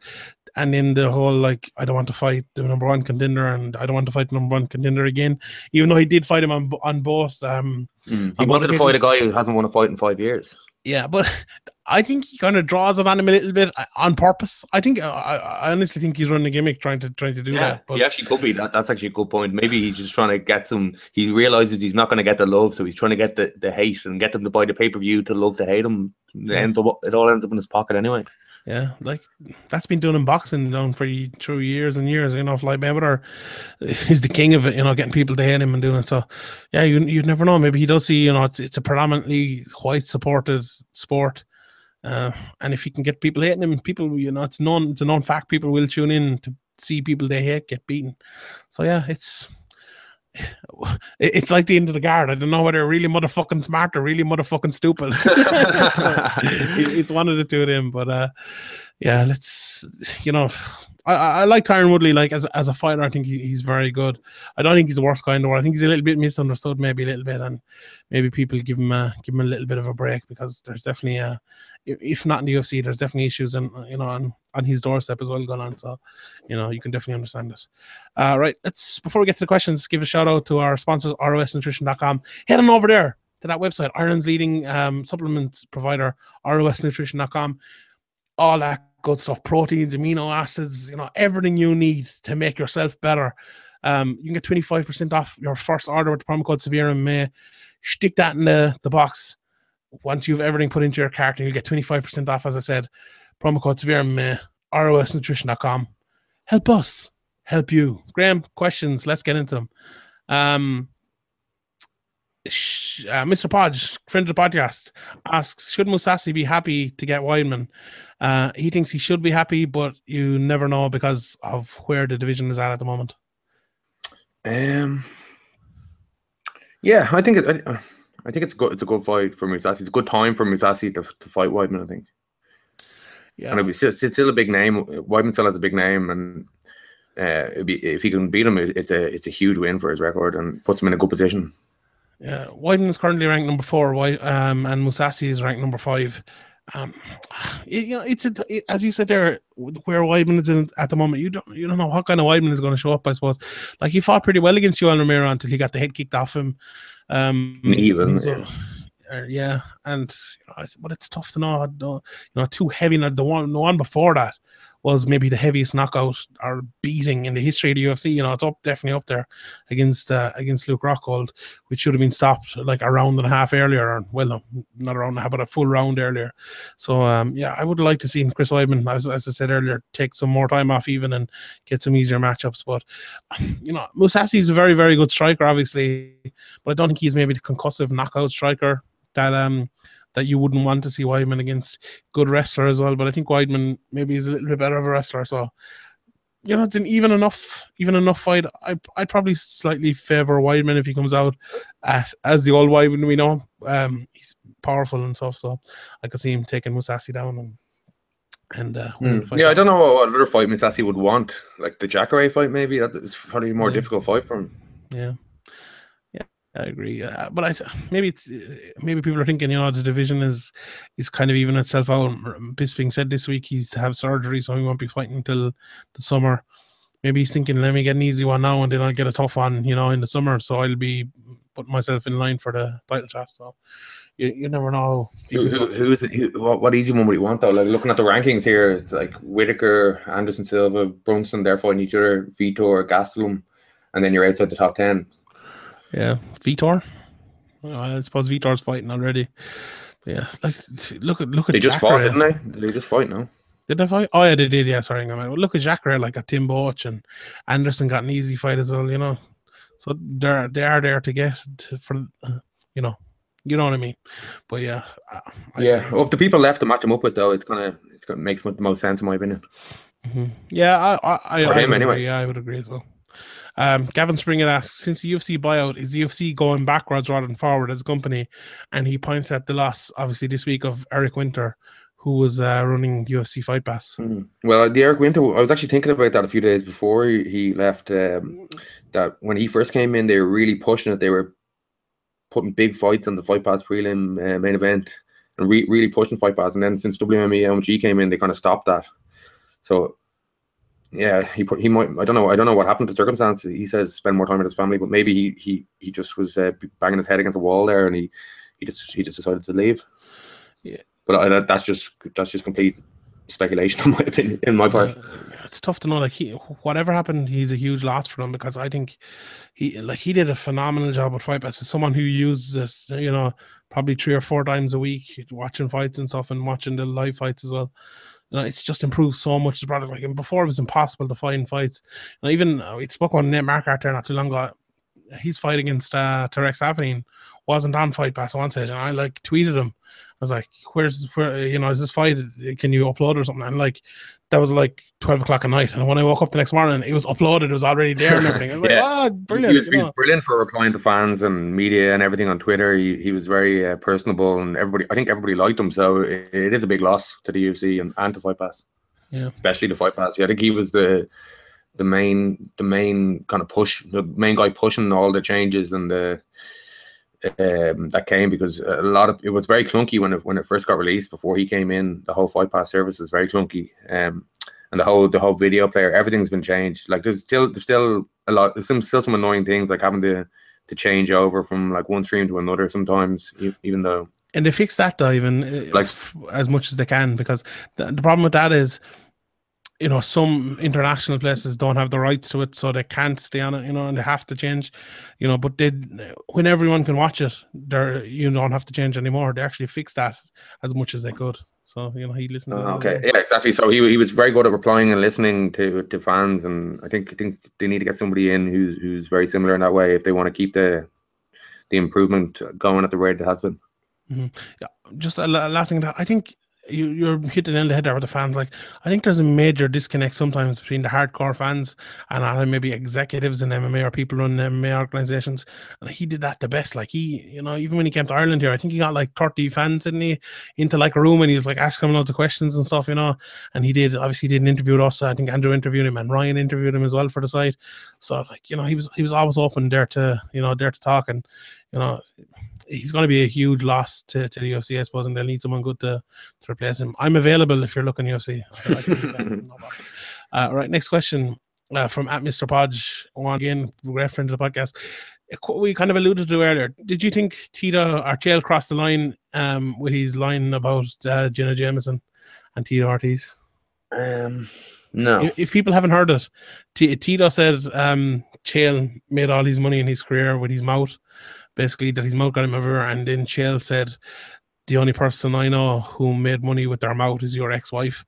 and in the whole like I don't want to fight the number one contender and I don't want to fight the number one contender again, even though he did fight him on on both. Um, he wanted to fight a guy who hasn't won a fight in five years. yeah, but I think he kind of draws it on him a little bit uh, on purpose. I think uh, I, I honestly think he's running a gimmick trying to trying to do Yeah, that. But he actually could be. That, that's actually a good point. Maybe he's just trying to get some. He realizes he's not going to get the love, so he's trying to get the, the hate and get them to buy the pay per view to love to hate him. It ends up. It all ends up in his pocket anyway. Yeah, like that's been done in boxing done for through years and years. You know, Floyd Mayweather is the king of it. You know, getting people to hate him and doing it. So yeah, you you never know. Maybe he does see. You know, it's, it's a predominantly white supported sport. Uh, and if he can get people hating him, people, you know, it's known, it's a known fact. People will tune in to see people they hate get beaten. So yeah, it's it- it's like the end of the guard. I don't know whether really motherfucking smart or really motherfucking stupid. It's one of the two of them, but uh, yeah, let's you know. I, I I like Tyron Woodley. Like as as a fighter, I think he, he's very good. I don't think he's the worst guy in the world. I think he's a little bit misunderstood, maybe a little bit, and maybe people give him a give him a little bit of a break because there's definitely a, if- not in the UFC, there's definitely issues and you know on on his doorstep as well going on. So, you know, you can definitely understand it. Uh, right, let's before we get to the questions, give a shout out to our sponsors, ROSNutrition.com. Head on over there to that website, Ireland's leading um, supplement provider, ROSNutrition.com. All that good stuff, proteins, amino acids, you know, everything you need to make yourself better. Um, you can get 25% off your first order with the promo code Severe in May. Stick that in the, the box. Once you've everything put into your and you'll get 25% off, as I said. Promo code Severe in May, ROSNutrition.com. Help us help you. Graham, questions. Let's get into them. Um, sh- uh, Mr. Podge, friend of the podcast, asks Should Mousasi be happy to get Weidman? Uh, he thinks he should be happy, but you never know because of where the division is at at the moment. Um, yeah, I think it, I, I think it's a good it's a good fight for Mousasi. It's a good time for Mousasi to, to fight Weidman. I think. Yeah. And it'd be, it's, it's still a big name. Weidman still has a big name, and uh, be, if he can beat him, it's a it's a huge win for his record and puts him in a good position. Yeah, Weidman is currently ranked number four, um, and Mousasi is ranked number five. Um, it- you know, it's a, it- as you said there, where Weidman is in at the moment. You don't you don't know what kind of Weidman is going to show up. I suppose, like he fought pretty well against Yoel Romero until he got the head kicked off him. Um, wasn't so- it? uh, yeah, and you know, I s- but it's tough to know. You know, too heavy. now, The one, the one before that was maybe the heaviest knockout or beating in the history of the UFC. You know, it's up definitely up there against uh, against Luke Rockhold, which should have been stopped like a round and a half earlier. Or, well, no, not a round a half, but a full round earlier. So, um, yeah, I would like to see Chris Weidman, as, as I said earlier, take some more time off even and get some easier matchups. But you know, Mousasi is a very very good striker, obviously, but I don't think he's maybe the concussive knockout striker that um that you wouldn't want to see Weidman against good wrestler as well. But I think Weidman maybe is a little bit better of a wrestler. So you know, it's an even enough even enough fight. I I'd probably slightly favor Weidman if he comes out as as the old Weidman we know. Um, he's powerful and stuff. So I could see him taking Mousasi down and and uh, winning the fight Hmm. Yeah, I don't know what, other fight Mousasi would want. Like the Jacare fight, maybe that's probably a more Yeah. difficult fight for him. Yeah, I agree. Uh, but I maybe maybe people are thinking, you know, the division is is kind of even itself out. Bisping said this week he's to have surgery, so he won't be fighting until the summer. Maybe he's thinking, let me get an easy one now, and then I'll get a tough one, you know, in the summer. So I'll be putting myself in line for the title shot. So you, you never know. Who, who, who's who, what, what easy one would he want though? Like looking at the rankings here, it's like Whittaker, Anderson Silva, Brunson, they're fighting each other, Vitor, Gastelum, and then you're outside the top ten. Yeah, Vitor. Well, I suppose Vitor's fighting already. But yeah, like look at look at They just Jacare. fought, didn't they? They just fight now. Did they fight? Oh yeah, they did. Yeah, sorry. a minute. Look at Jacare, like got Tim Boetsch and Anderson got an easy fight as well. You know, so they're they are there to get to, for uh, you know, you know what I mean. But yeah, I- Yeah, of the people left to match him up with though, it's kind of it's gonna makes the most sense in my opinion. Mhm. Yeah, I I, I, I him, would anyway. agree. Yeah, I would agree as well. Um, Gavin Springer asks, since the UFC buyout, is the UFC going backwards rather than forward as a company? And he points at the loss, obviously, this week of Eric Winter, who was uh, running UFC Fight Pass. Mhm. Well, the Eric Winter, I was actually thinking about that a few days before he left. Um, that when he first came in, they were really pushing it. They were putting big fights on the Fight Pass prelim uh, main event and re- really pushing Fight Pass. And then since WME IMG came in, they kind of stopped that. So yeah, he put he might I don't know I don't know what happened to circumstances. He says spend more time with his family, but maybe he he he just was uh, banging his head against the wall there, and he he just he just decided to leave. Yeah. but I, that, that's just that's just complete speculation in my opinion, in my part. It's tough to know. Like he, whatever happened, he's a huge loss for them because I think he, like he did a phenomenal job with Fight Pass. As someone who uses it, you know, probably three or four times a week, watching fights and stuff, and watching the live fights as well. You know, it's just improved so much the product. Like and before, it was impossible to find fights. Even uh, we spoke on Nate Marquardt there not too long ago. His fight against uh, Savanin wasn't on Fight Pass one stage, and I like tweeted him. I was like, "Where's where? You know, is this fight? Can you upload or something?" And like, that was like twelve o'clock at night. And when I woke up the next morning, it was uploaded. It was already there and everything. I was Yeah. like, "Ah, He brilliant!" was, you know. brilliant for replying to fans and media and everything on Twitter. He, he was very uh, personable and everybody. I think everybody liked him. So it, it is a big loss to the UFC and, and to Fight Pass. Yeah. especially the Fight Pass. Yeah, I think he was the the main the main kind of push the main guy pushing all the changes and the um, that came because a lot of it was very clunky when it when it first got released before he came in. The whole Fight Pass service was very clunky. Um, and the whole the whole video player, everything's been changed. Like there's still there's still a lot there's some still some annoying things like having to to change over from like one stream to another sometimes, even though And they fix that though, even Like- as much as they can, because the, the problem with that is, you know, some international places don't have the rights to it, so they can't stay on it, you know, and they have to change, you know. But they, when everyone can watch it, there you don't have to change anymore. They actually fix that as much as they could. So you know he listened. to Oh, okay, yeah, exactly. So he he was very good at replying and listening to to fans, and I think I think they need to get somebody in who's who's very similar in that way if they want to keep the the improvement going at the rate it has been. Mm-hmm. Yeah, just a la- last thing that I think you you're hitting in the head there with the fans. Like I think there's a major disconnect sometimes between the hardcore fans and uh, maybe executives in MMA or people running MMA organizations. And he did that the best. Like he, you know, even when he came to Ireland here, I think he got like 30 fans, didn't he, into like a room and he was like asking them loads of questions and stuff, you know. And he did obviously did an interview with us. I think Andrew interviewed him and Ryan interviewed him as well for the site. So like, you know, he was he was always open there to, you know, there to talk and you know, he's going to be a huge loss to, to the UFC, I suppose, and they'll need someone good to, to replace him. I'm available if you're looking UFC. I- I can do that, no problem. uh, all right, next question uh, from at Mr. Podge. One again, great friend of the podcast. We kind of alluded to earlier. Did you think Tito or Chael crossed the line um, with his line about uh, Jenna Jameson and Tito Ortiz? Um, no, If, people haven't heard it, T- Tito said um, Chael made all his money in his career with his mouth, basically that his mouth got him everywhere. And then Chael said, "The only person I know who made money with their mouth is your ex-wife."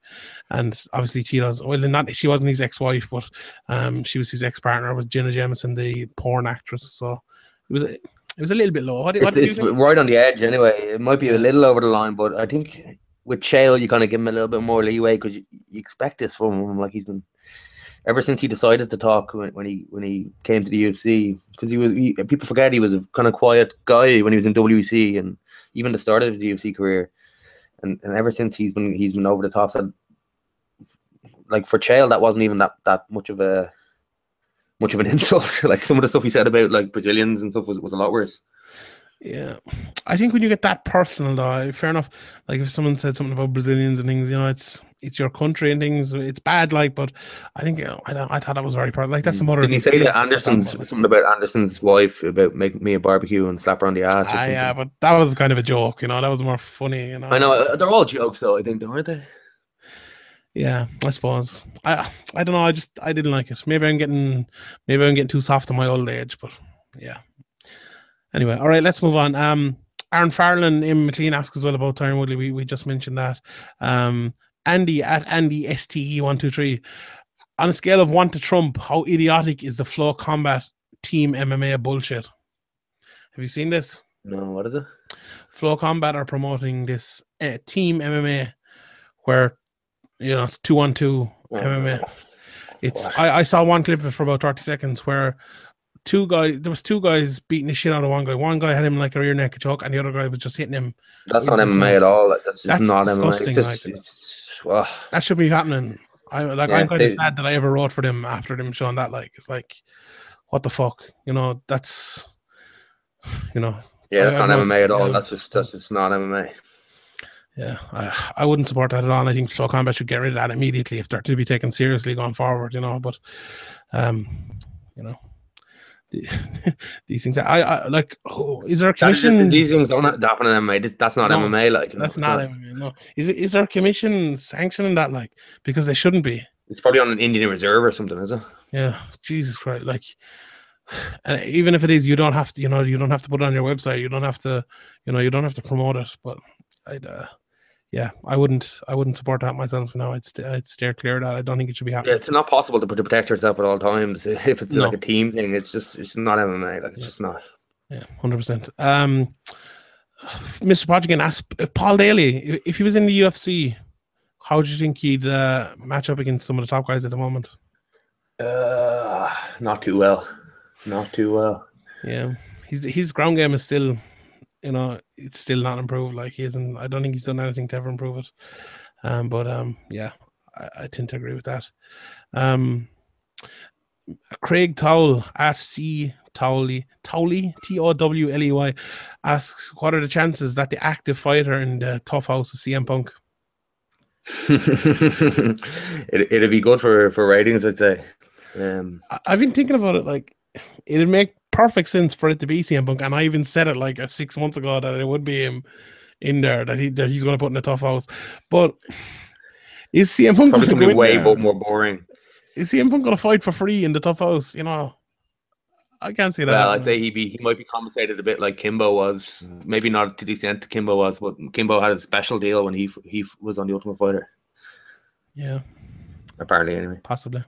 And obviously, Tito's well, not she wasn't his ex-wife, but um, she was his ex-partner. Was Jenna Jameson, the porn actress? So it was it was a little bit low. What, do- what It's, do you it's think? right on the edge anyway. It might be a little over the line, but I think with Chael, you kind of give him a little bit more leeway because you, you expect this from him. Like he's been ever since he decided to talk when, when he when he came to the UFC because he was he, people forget he was a kind of quiet guy when he was in WEC and even the start of his UFC career. And and ever since he's been he's been over the top. So like for Chael, that wasn't even that that much of a much of an insult. like some of the stuff he said about like Brazilians and stuff was, was a lot worse. Yeah, I think when you get that personal, though, fair enough. Like if someone said something about Brazilians and things, you know, it's it's your country and things. It's bad, like, but I think you know, I, don't- I thought that was very part. Like that's the mother. Did he of say that Anderson's something about Anderson's wife about making me a barbecue and slap her on the ass? Or Ah, something? yeah, but that was kind of a joke, you know. That was more funny, you know. I know uh, they're all jokes though. I think, aren't they? Yeah, I suppose. I I don't know. I just I didn't like it. Maybe I'm getting maybe I'm getting too soft in my old age, but yeah. Anyway, all right, let's move on. Um, Aaron Farland in McLean asks as well about Tyron Woodley. We we just mentioned that. Um, Andy at Andy STE one two three. On a scale of one to Trump, how idiotic is the Flow Combat Team MMA bullshit? Have you seen this? No, what is it? Flow Combat are promoting this uh, Team MMA, where you know it's two on two Oh, MMA. It's I, I saw one clip of it for about 30 seconds where two guys there was two guys beating the shit out of one guy. One guy had him like a rear naked choke and the other guy was just hitting him. That's not MMA at all. That's just that's not disgusting, MMA. It's just, like- it's, That should be happening. I like Yeah, I'm kind of sad that I ever wrote for them after them showing that like it's like what the fuck? You know, that's you know, Yeah, that's I- I not know MMA at all. yeah. That's just that's just not MMA. yeah, I, I wouldn't support that at all. I think Flow Combat should get rid of that immediately if they're to be taken seriously going forward, you know. But um, you know, these things I, I like oh, is there a That is just- commission? these things aren't happen in MMA. This, that's not No, MMA. Like That's it's not MMA. No, is it? Is there a commission sanctioning that? Like, because they shouldn't be. It's probably on an Indian reserve or something, is it? Yeah, Jesus Christ! Like, and even if it is, you don't have to. You know, you don't have to put it on your website. You don't have to. You know, you don't have to promote it. But I'd. Uh, yeah, I wouldn't. I wouldn't support that myself. No, I'd. St- I'd steer clear of that. I don't think it should be Yeah, happening. it's not possible to, to protect yourself at all times if it's No. like a team thing. It's just it's not MMA. Like it's Yeah. just not. Yeah, hundred percent. Um, Mr. Podgigan asked if Paul Daley, if- if he was in the UFC, how do you think he'd uh, match up against some of the top guys at the moment? Uh, not too well. Not too well. Yeah, his his ground game is still, you know, it's still not improved. Like he isn't. I don't think he's done anything to ever improve it. Um, but um, yeah, I, I tend to agree with that. Um, Craig Towle at C Towley Towley T O W L E Y asks, "What are the chances that the active fighter in the TUF house is CM Punk?" it, it'd be good for for ratings, I'd say. Um, I've been thinking about it. Like, it'd make perfect sense for it to be CM Punk, and I even said it like uh, six months ago that it would be him in there that he that he's going to put in a TUF house. But is CM Punk going to be way there? more boring. Is CM Punk going to fight for free in the TUF house? You know, I can't see that. Well, I'd say he be he might be compensated a bit like Kimbo was. Maybe not to the extent Kimbo was, but Kimbo had a special deal when he he was on the Ultimate Fighter. yeah, Apparently, anyway. possibly.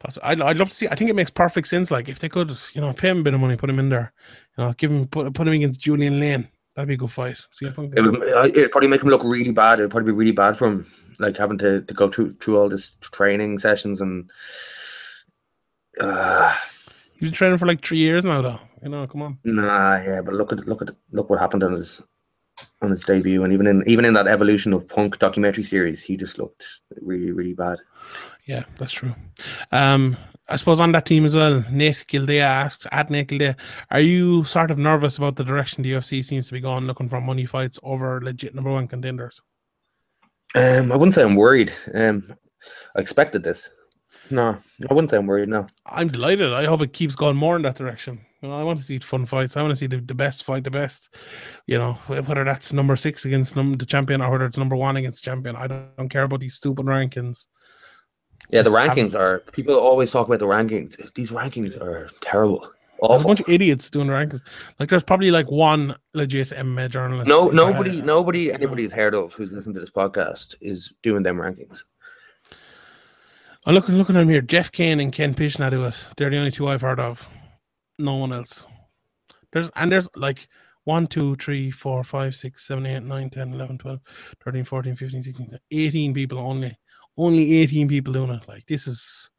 Possibly. I'd, I'd love to see. I think it makes perfect sense. Like if they could, you know, pay him a bit of money, put him in there, you know, give him put put him against Julian Lane. That'd be a good fight. It would uh, it'd probably make him look really bad. It'd probably be really bad for him, like having to, to go through through all this training sessions and. Uh, He's been training for like three years now, though. You know, come on. Nah, yeah, but look at look at look what happened on his on his debut, and even in even in that evolution of punk documentary series, he just looked really really bad. Yeah, that's true. Um, I suppose on that team as well, Nate Gildea asks, at Nate Gildea, are you sort of nervous about the direction the UFC seems to be going, looking for money fights over legit number one contenders? Um, I wouldn't say I'm worried. Um, I expected this. No, I wouldn't say I'm worried. No, I'm delighted. I hope it keeps going more in that direction. You know, I want to see fun fights. I want to see the, the best fight the best. You know, whether that's number six against num- the champion or whether it's number one against the champion. I don't, don't care about these stupid rankings. yeah, the Just have- rankings are. People always talk about the rankings. These rankings are terrible, There's a bunch of idiots doing rankings. Like there's probably like one legit MMA journalist. No, nobody, nobody, anybody's heard of who's listened to this podcast is doing them rankings. Oh, I'm looking looking at them here. Jeff Cain and Ken Pishna do it. They're the only two I've heard of. No one else. There's and there's like 1, 2, 3, 4, 5, 6, 7, 8, 9, 10, 11, 12, 13, 14, 15, 16, 18 people only. Only 18 people doing it. Like this is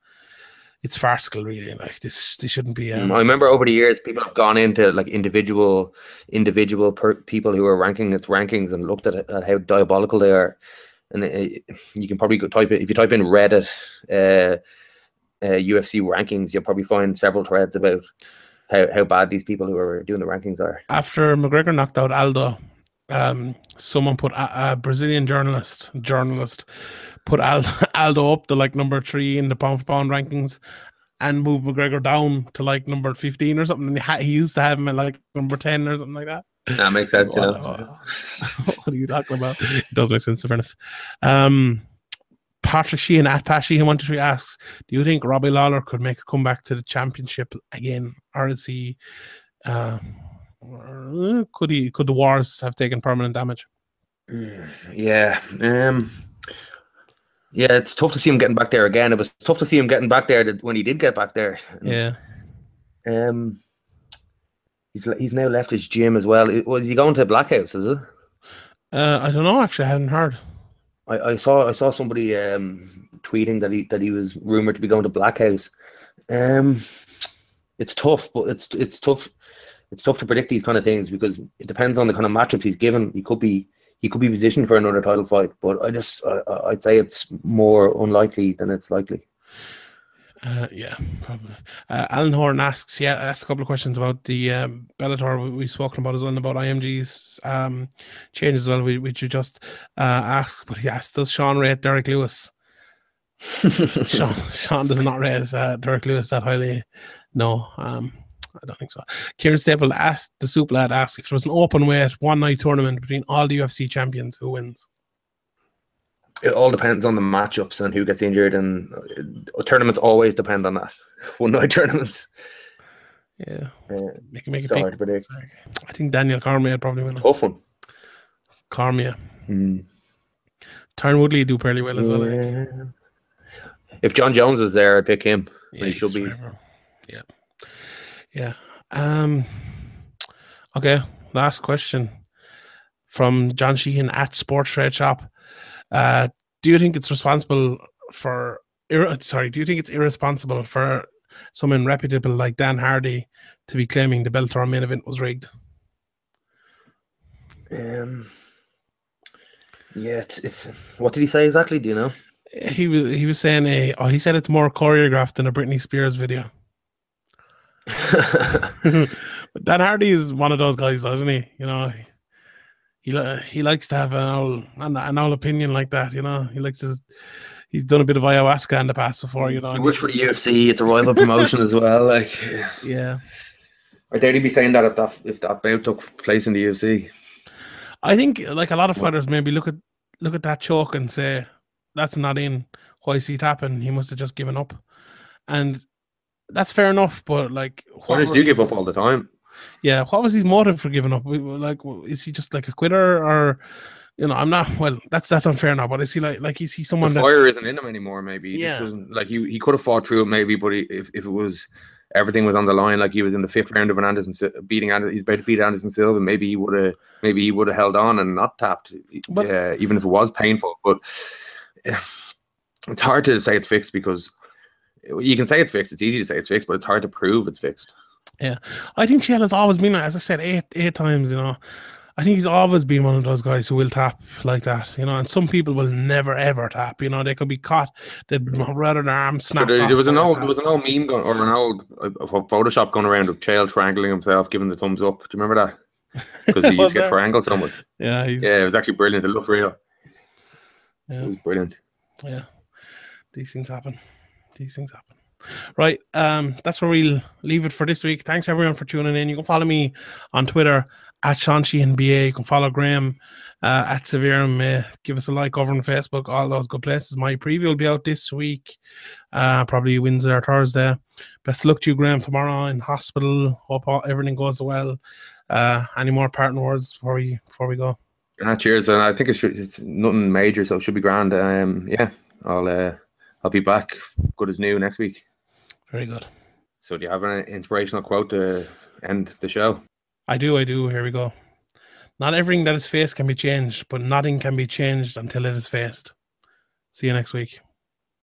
it's farcical really. Like this this shouldn't be um, I remember over the years, people have gone into like individual, individual per- people who are ranking its rankings and looked at, at how diabolical they are. And it, you can probably go type it if you type in Reddit uh, uh, UFC rankings, you'll probably find several threads about how, how bad these people who are doing the rankings are. after McGregor knocked out Aldo, um, someone put a, a Brazilian journalist journalist put Aldo, Aldo up to like number three in the pound for pound rankings, and moved McGregor down to like number fifteen or something. And he, ha- he used to have him at like number ten or something like that. That makes sense. You What, know? what are you talking about? It does make sense, in fairness. Um, Patrick Sheehan at Pat Sheehan one two three asks, "Do you think Robbie Lawler could make a comeback to the championship again, or is he? Uh, could he? Could the wars have taken permanent damage? Yeah. Um. Yeah, it's tough to see him getting back there again. It was tough to see him getting back there when he did get back there. Yeah, Um, he's he's now left his gym as well. Was he going to Black House? Is it? uh, I don't know. Actually, I hadn't heard. I, I saw I saw somebody um tweeting that he that he was rumored to be going to Black House. Um, it's tough, but it's it's tough. It's tough to predict these kind of things because it depends on the kind of matchups he's given. He could be he could be positioned for another title fight, but I just I, I'd say it's more unlikely than it's likely. Uh, yeah, probably. Uh, Alan Horn asks, yeah, asked a couple of questions about the um, Bellator we, we've spoken about as well, and about IMG's um, changes as well, we- which you just uh, asked. But he asked, does Sean rate Derrick Lewis? Sean, Sean does not rate uh, Derrick Lewis that highly. No, um, I don't think so. Kieran Staple asked, the soup lad asked if there was an open weight one night tournament between all the UFC champions, who wins? It all depends on the matchups and who gets injured, and uh, tournaments always depend on that. One night tournaments. Yeah, Uh, make, make it hard pick. to predict. I think Daniel Cormier would probably win. it. Tough one. Cormier. Mm. Woodley do fairly well as well. I If Jon Jones was there, I'd pick him. Yeah, he should be. forever. Yeah. Yeah. Um okay, last question from John Sheehan at Sports Trade Shop. Uh do you think it's responsible for ir- sorry, do you think it's irresponsible for someone reputable like Dan Hardy to be claiming the Bellator main event was rigged? Um, yeah, it's, it's what did he say exactly? Do you know? He was he was saying a oh he said it's more choreographed than a Britney Spears video. But Dan Hardy is one of those guys, doesn't he? You know, he he likes to have an old an, an old opinion like that. You know, he likes to. He's done a bit of ayahuasca in the past before. You know, he and works for the UFC. It's a rival promotion as well. Like, yeah. I doubt he'd be saying that if that if that bout took place in the UFC. I think like a lot of fighters maybe look at look at that choke and say that's not in. Why is he tapping? He must have just given up. And that's fair enough. But like, what Fighters were do give up all the time. Yeah, what was his motive for giving up? Like, is he just like a quitter, or you know, I'm not. Well, that's that's unfair now. But is he like like is he The someone that? fire isn't in him anymore. Maybe he Yeah. just doesn't like he he could have fought through it. Maybe, but he, if if it was everything was on the line, like he was in the fifth round of an Anderson Sil- beating Anderson, he's about to beat Anderson Silva. Maybe he would have maybe he would have held on and not tapped. But- yeah, even if it was painful. But it's hard to say it's fixed because you can say it's fixed. It's easy to say it's fixed, but it's hard to prove it's fixed. I think Chael has always been, as I said, eight eight times. You know, I think he's always been one of those guys who will tap like that. You know, and some people will never ever tap. You know, they could be caught. They'd rather their arm So snap. there, there was an old there was an old meme going or an old uh, uh, Photoshop going around of Chael triangling himself, giving the thumbs up. Do you remember that? Because he used to get triangled so much. Yeah, he's, Yeah, it was actually brilliant. It looked real. Yeah. It was brilliant. Yeah. These things happen. These things happen. Right. Um, that's where we'll leave it for this week. Thanks everyone for tuning in. You can follow me on Twitter at Shanshi and BA. You can follow Graham uh, at Severum. Uh, give us a like over on Facebook, all those good places. My preview will be out this week. Uh, probably Wednesday or Thursday. Best luck to you, Graham, tomorrow in hospital. Hope all, everything goes well. Uh, any more parting words before we before we go? Ah, cheers. And I think it should, it's nothing major, so it should be grand. Um, yeah, I'll uh, I'll be back, good as new next week. Very good. So, do you have an inspirational quote to end the show? I do, I do. Here we go. Not everything that is faced can be changed, but nothing can be changed until it is faced. See you next week.